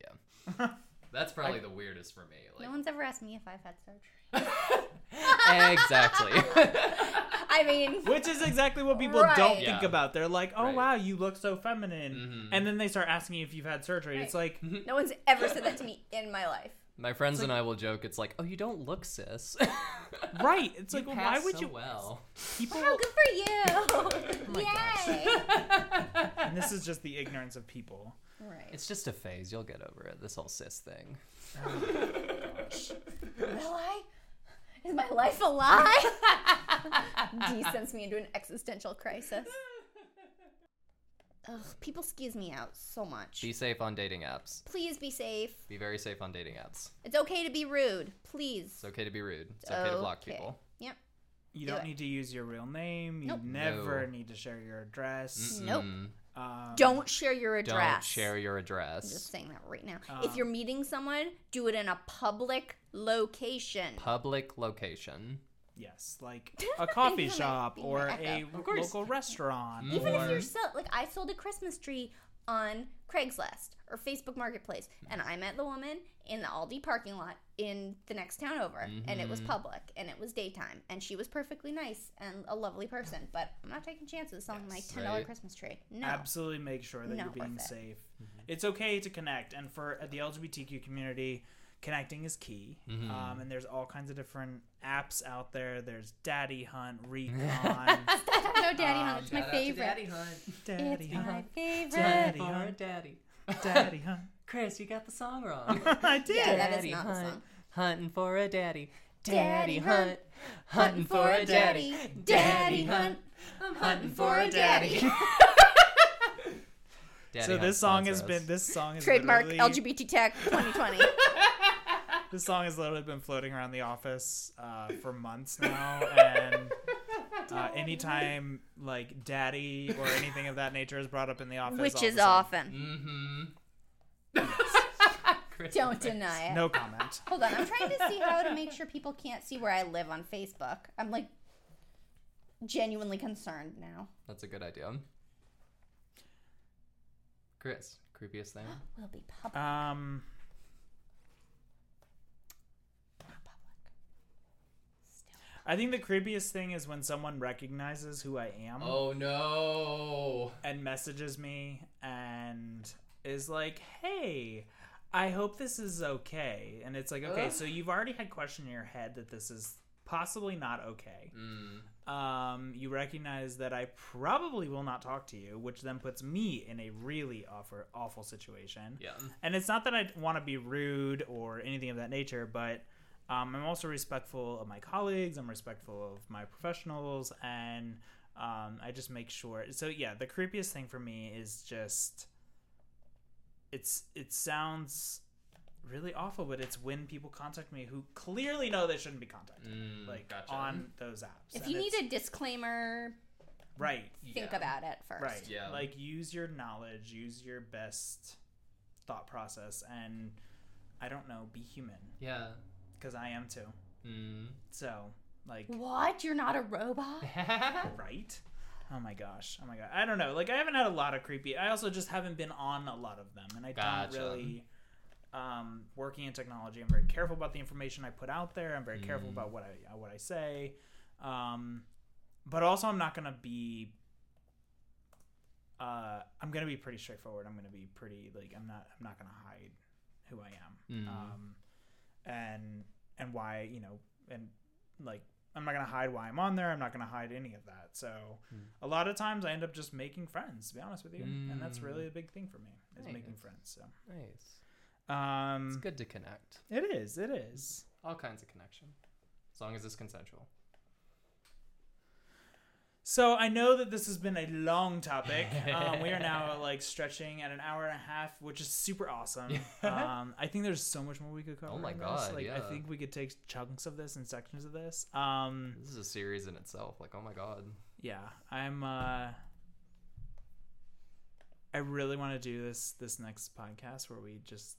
yeah. That's probably the weirdest for me. Like, No one's ever asked me if I've had surgery. exactly. I mean, Which is exactly what people Right. don't Yeah. think about. They're like, "Oh Right. wow, you look so feminine," Mhm. and then they start asking you if you've had surgery. It's like, no one's ever said that to me in my life. My friends and I will joke. It's like, "Oh, you don't look cis." right? It's You like, well, pass why would so you? Well. People, Wow, good for you! Oh my gosh. Yay! and this is just the ignorance of people. right. It's just a phase. You'll get over it. This whole cis thing. Will I? Is my life a lie? D sends me into an existential crisis. Ugh, people skews me out so much. Be safe on dating apps. Please be safe. Be very safe on dating apps. It's okay to be rude. Please. It's okay to be rude. It's okay to block people. Yep. You Do don't it. need to use your real name. You Nope. never No. need to share your address. Nope. Mm-mm. Um, Don't share your address. Don't share your address. I'm just saying that right now. Um, if you're meeting someone, do it in a public location. Public location. Yes, like a coffee shop or my a echo. Of course. local restaurant. Even or, if you're so like I sold a Christmas tree on Craigslist or Facebook Marketplace, and I met the woman in the Aldi parking lot in the next town over, and it was Mhm. public and it was daytime, and she was perfectly nice and a lovely person. But I'm not taking chances selling my ten dollar right. Christmas tree. No. Absolutely make sure that Not you're being worth it. safe. It's okay to connect, and for the LGBTQ community, connecting is key. Mhm. Um, and there's all kinds of different apps out there. There's Daddy Hunt, Recon, no, Daddy Um, Hunt. It's my Shout out to favorite. Daddy Hunt. Daddy It's my Hunt, favorite. Daddy For a Hunt. daddy. Daddy Hunt. Chris, you got the song wrong. I did. Yeah, that is Daddy not the hunt, song. hunting for a daddy. Daddy Daddy hunt, hunt, hunting for a daddy. Daddy hunt. I'm hunting for a daddy. Daddy so this song sponsor has us. been this song is Trademark LGBT Tech 2020. This song has literally been floating around the office uh, for months now, and uh, anytime like "daddy" or anything of that nature is brought up in the office, Which all of is a sudden- often. Mm-hmm. Chris Don't Evans. deny it. No comment. Hold on, I'm trying to see how to make sure people can't see where I live on Facebook. I'm like genuinely concerned now. That's a good idea. Chris, creepiest thing. Will be public. Um, not public. Still. I think the creepiest thing is when someone recognizes who I am Oh no. and messages me and is like, "Hey." I hope this is okay. And it's like, okay, Ugh. so you've already had question in your head that this is possibly not okay. Mm. um, you recognize that I probably will not talk to you, which then puts me in a really awful, awful situation. Yeah. And it's not that I want to be rude or anything of that nature, but um, I'm also respectful of my colleagues. I'm respectful of my professionals, and um, I just make sure. So yeah, the creepiest thing for me is just it's it sounds really awful, but it's when people contact me who clearly know they shouldn't be contacted, Mm, like gotcha. on those apps. If And you need a disclaimer, right, think Yeah. about it first. Right. Yeah. Like use your knowledge, use your best thought process, and I don't know, be human Yeah. Because I am too. Mm. So like, What? You're not a robot? right? Oh my gosh. Oh my god. I don't know. Like I haven't had a lot of creepy. I also just haven't been on a lot of them, and I Gotcha. don't really. Um, working in technology, I'm very careful about the information I put out there. I'm very careful Mm. about what I what I say. Um, but also, I'm not gonna be. Uh, I'm gonna be pretty straightforward. I'm gonna be pretty like I'm not. I'm not gonna hide who I am. Mm. Um, and and why you know and like I'm not gonna hide why I'm on there. I'm not gonna hide any of that. So Mm. a lot of times I end up just making friends. To be honest with you, and that's Mm. really a big thing for me is making friends. So Nice. um, It's good to connect. it is. It is. All kinds of connection. As long as it's consensual. So I know that this has been a long topic. Um, we are now like stretching at an hour and a half, which is super awesome. Um, I think there's so much more we could cover. Oh my. God, Like I think we could take chunks of this and sections of this. Um, This is a series in itself. Like, oh my god. yeah, I'm. Uh, I really want to do this this next podcast where we just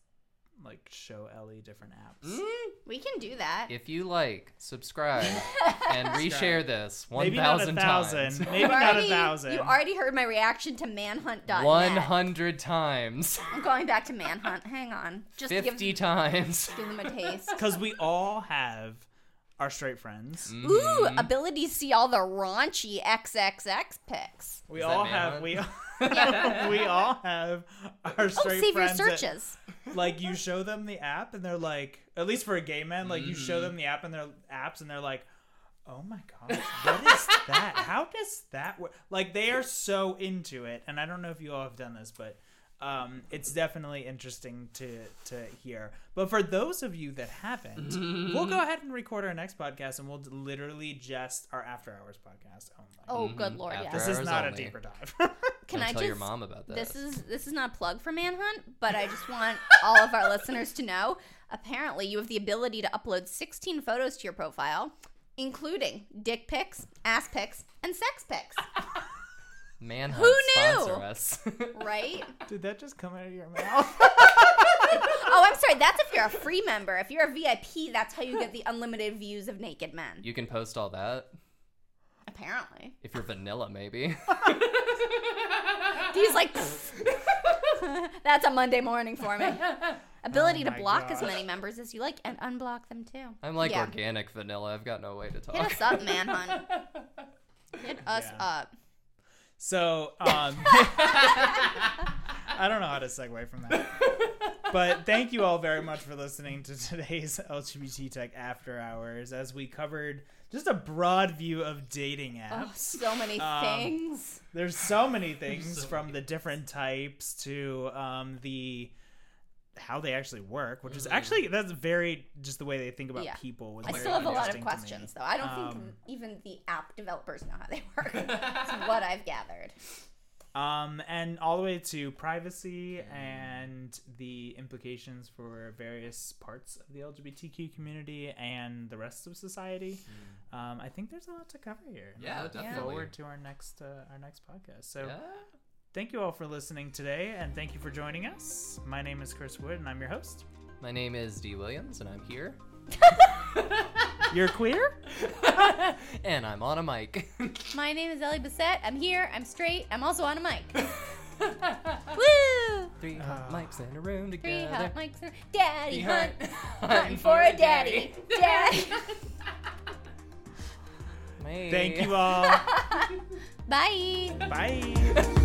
like show Ellie different apps. Mm. We can do that. If you like, subscribe, and reshare this Maybe not a 1,000 thousand. times. Maybe You not a already- thousand. You already heard my reaction to manhunt.net. 100 times. I'm going back to manhunt. Hang on. Just to give, 50 times. give them a taste. Because we all have our straight friends. Mm. Ooh, ability to see all the raunchy XXX pics. We Is that all have we. Manhunt? We we all have our Oh, straight save your friends. that- searches. like you show them the app and they're like, at least for a gay man, like you show Mhm. them the app and their apps and they're like, oh my god, what is that? How does that work? Like they are so into it, and I don't know if you all have done this, but. Um, it's definitely interesting to to hear. But for those of you that haven't, we'll go ahead and record our next podcast, and we'll literally just our after hours podcast only. Oh, Mhm. good lord, After yeah. this is not only. a deeper dive. Can Don't I tell just your mom about this. This is this is not a plug for Manhunt, but I just want all of our listeners to know. Apparently, you have the ability to upload 16 photos to your profile, including dick pics, ass pics, and sex pics. Manhunt Who knew? sponsor us. Right? Did that just come out of your mouth? oh, I'm sorry. That's if you're a free member. If you're a VIP, that's how you get the unlimited views of naked men. you can post all that. Apparently, If you're vanilla, maybe. he's like, That's a Monday morning for me. Ability Oh to my block as gosh. many members as you like and unblock them too. I'm like Yeah. organic vanilla. I've got no way to Hit talk. us up, man, manhunt. Hit us Yeah. up. So, um, I don't know how to segue from that. But thank you all very much for listening to today's LGBT Tech After Hours as we covered just a broad view of dating Oh, apps. so many Um, things. There's so many things So from many the different types to um, the how they actually work, which is Mhm. actually that's very just the way they think about Yeah. people. Was I very still have a lot of interesting questions, though. I don't Um, think even the app developers know how they work. That's what I've gathered. Um, and all the way to privacy and the implications for various parts of the LGBTQ community and the rest of society. Um, I think there's a lot to cover here. Yeah, I'm definitely. forward to our next uh, our next podcast. So Yeah. thank you all for listening today, and thank you for joining us. My name is Chris Wood, and I'm your host. My name is D Williams, and I'm here. You're queer. and I'm on a mic. My name is Ellie Bissett. I'm here. I'm straight. I'm also on a mic. Woo! Three hot Ah. mics in a room together. Three together. hot mics. and- Daddy hunt. Hunting Hunting for a daddy. Daddy. Hey. Thank you all. Bye. Bye.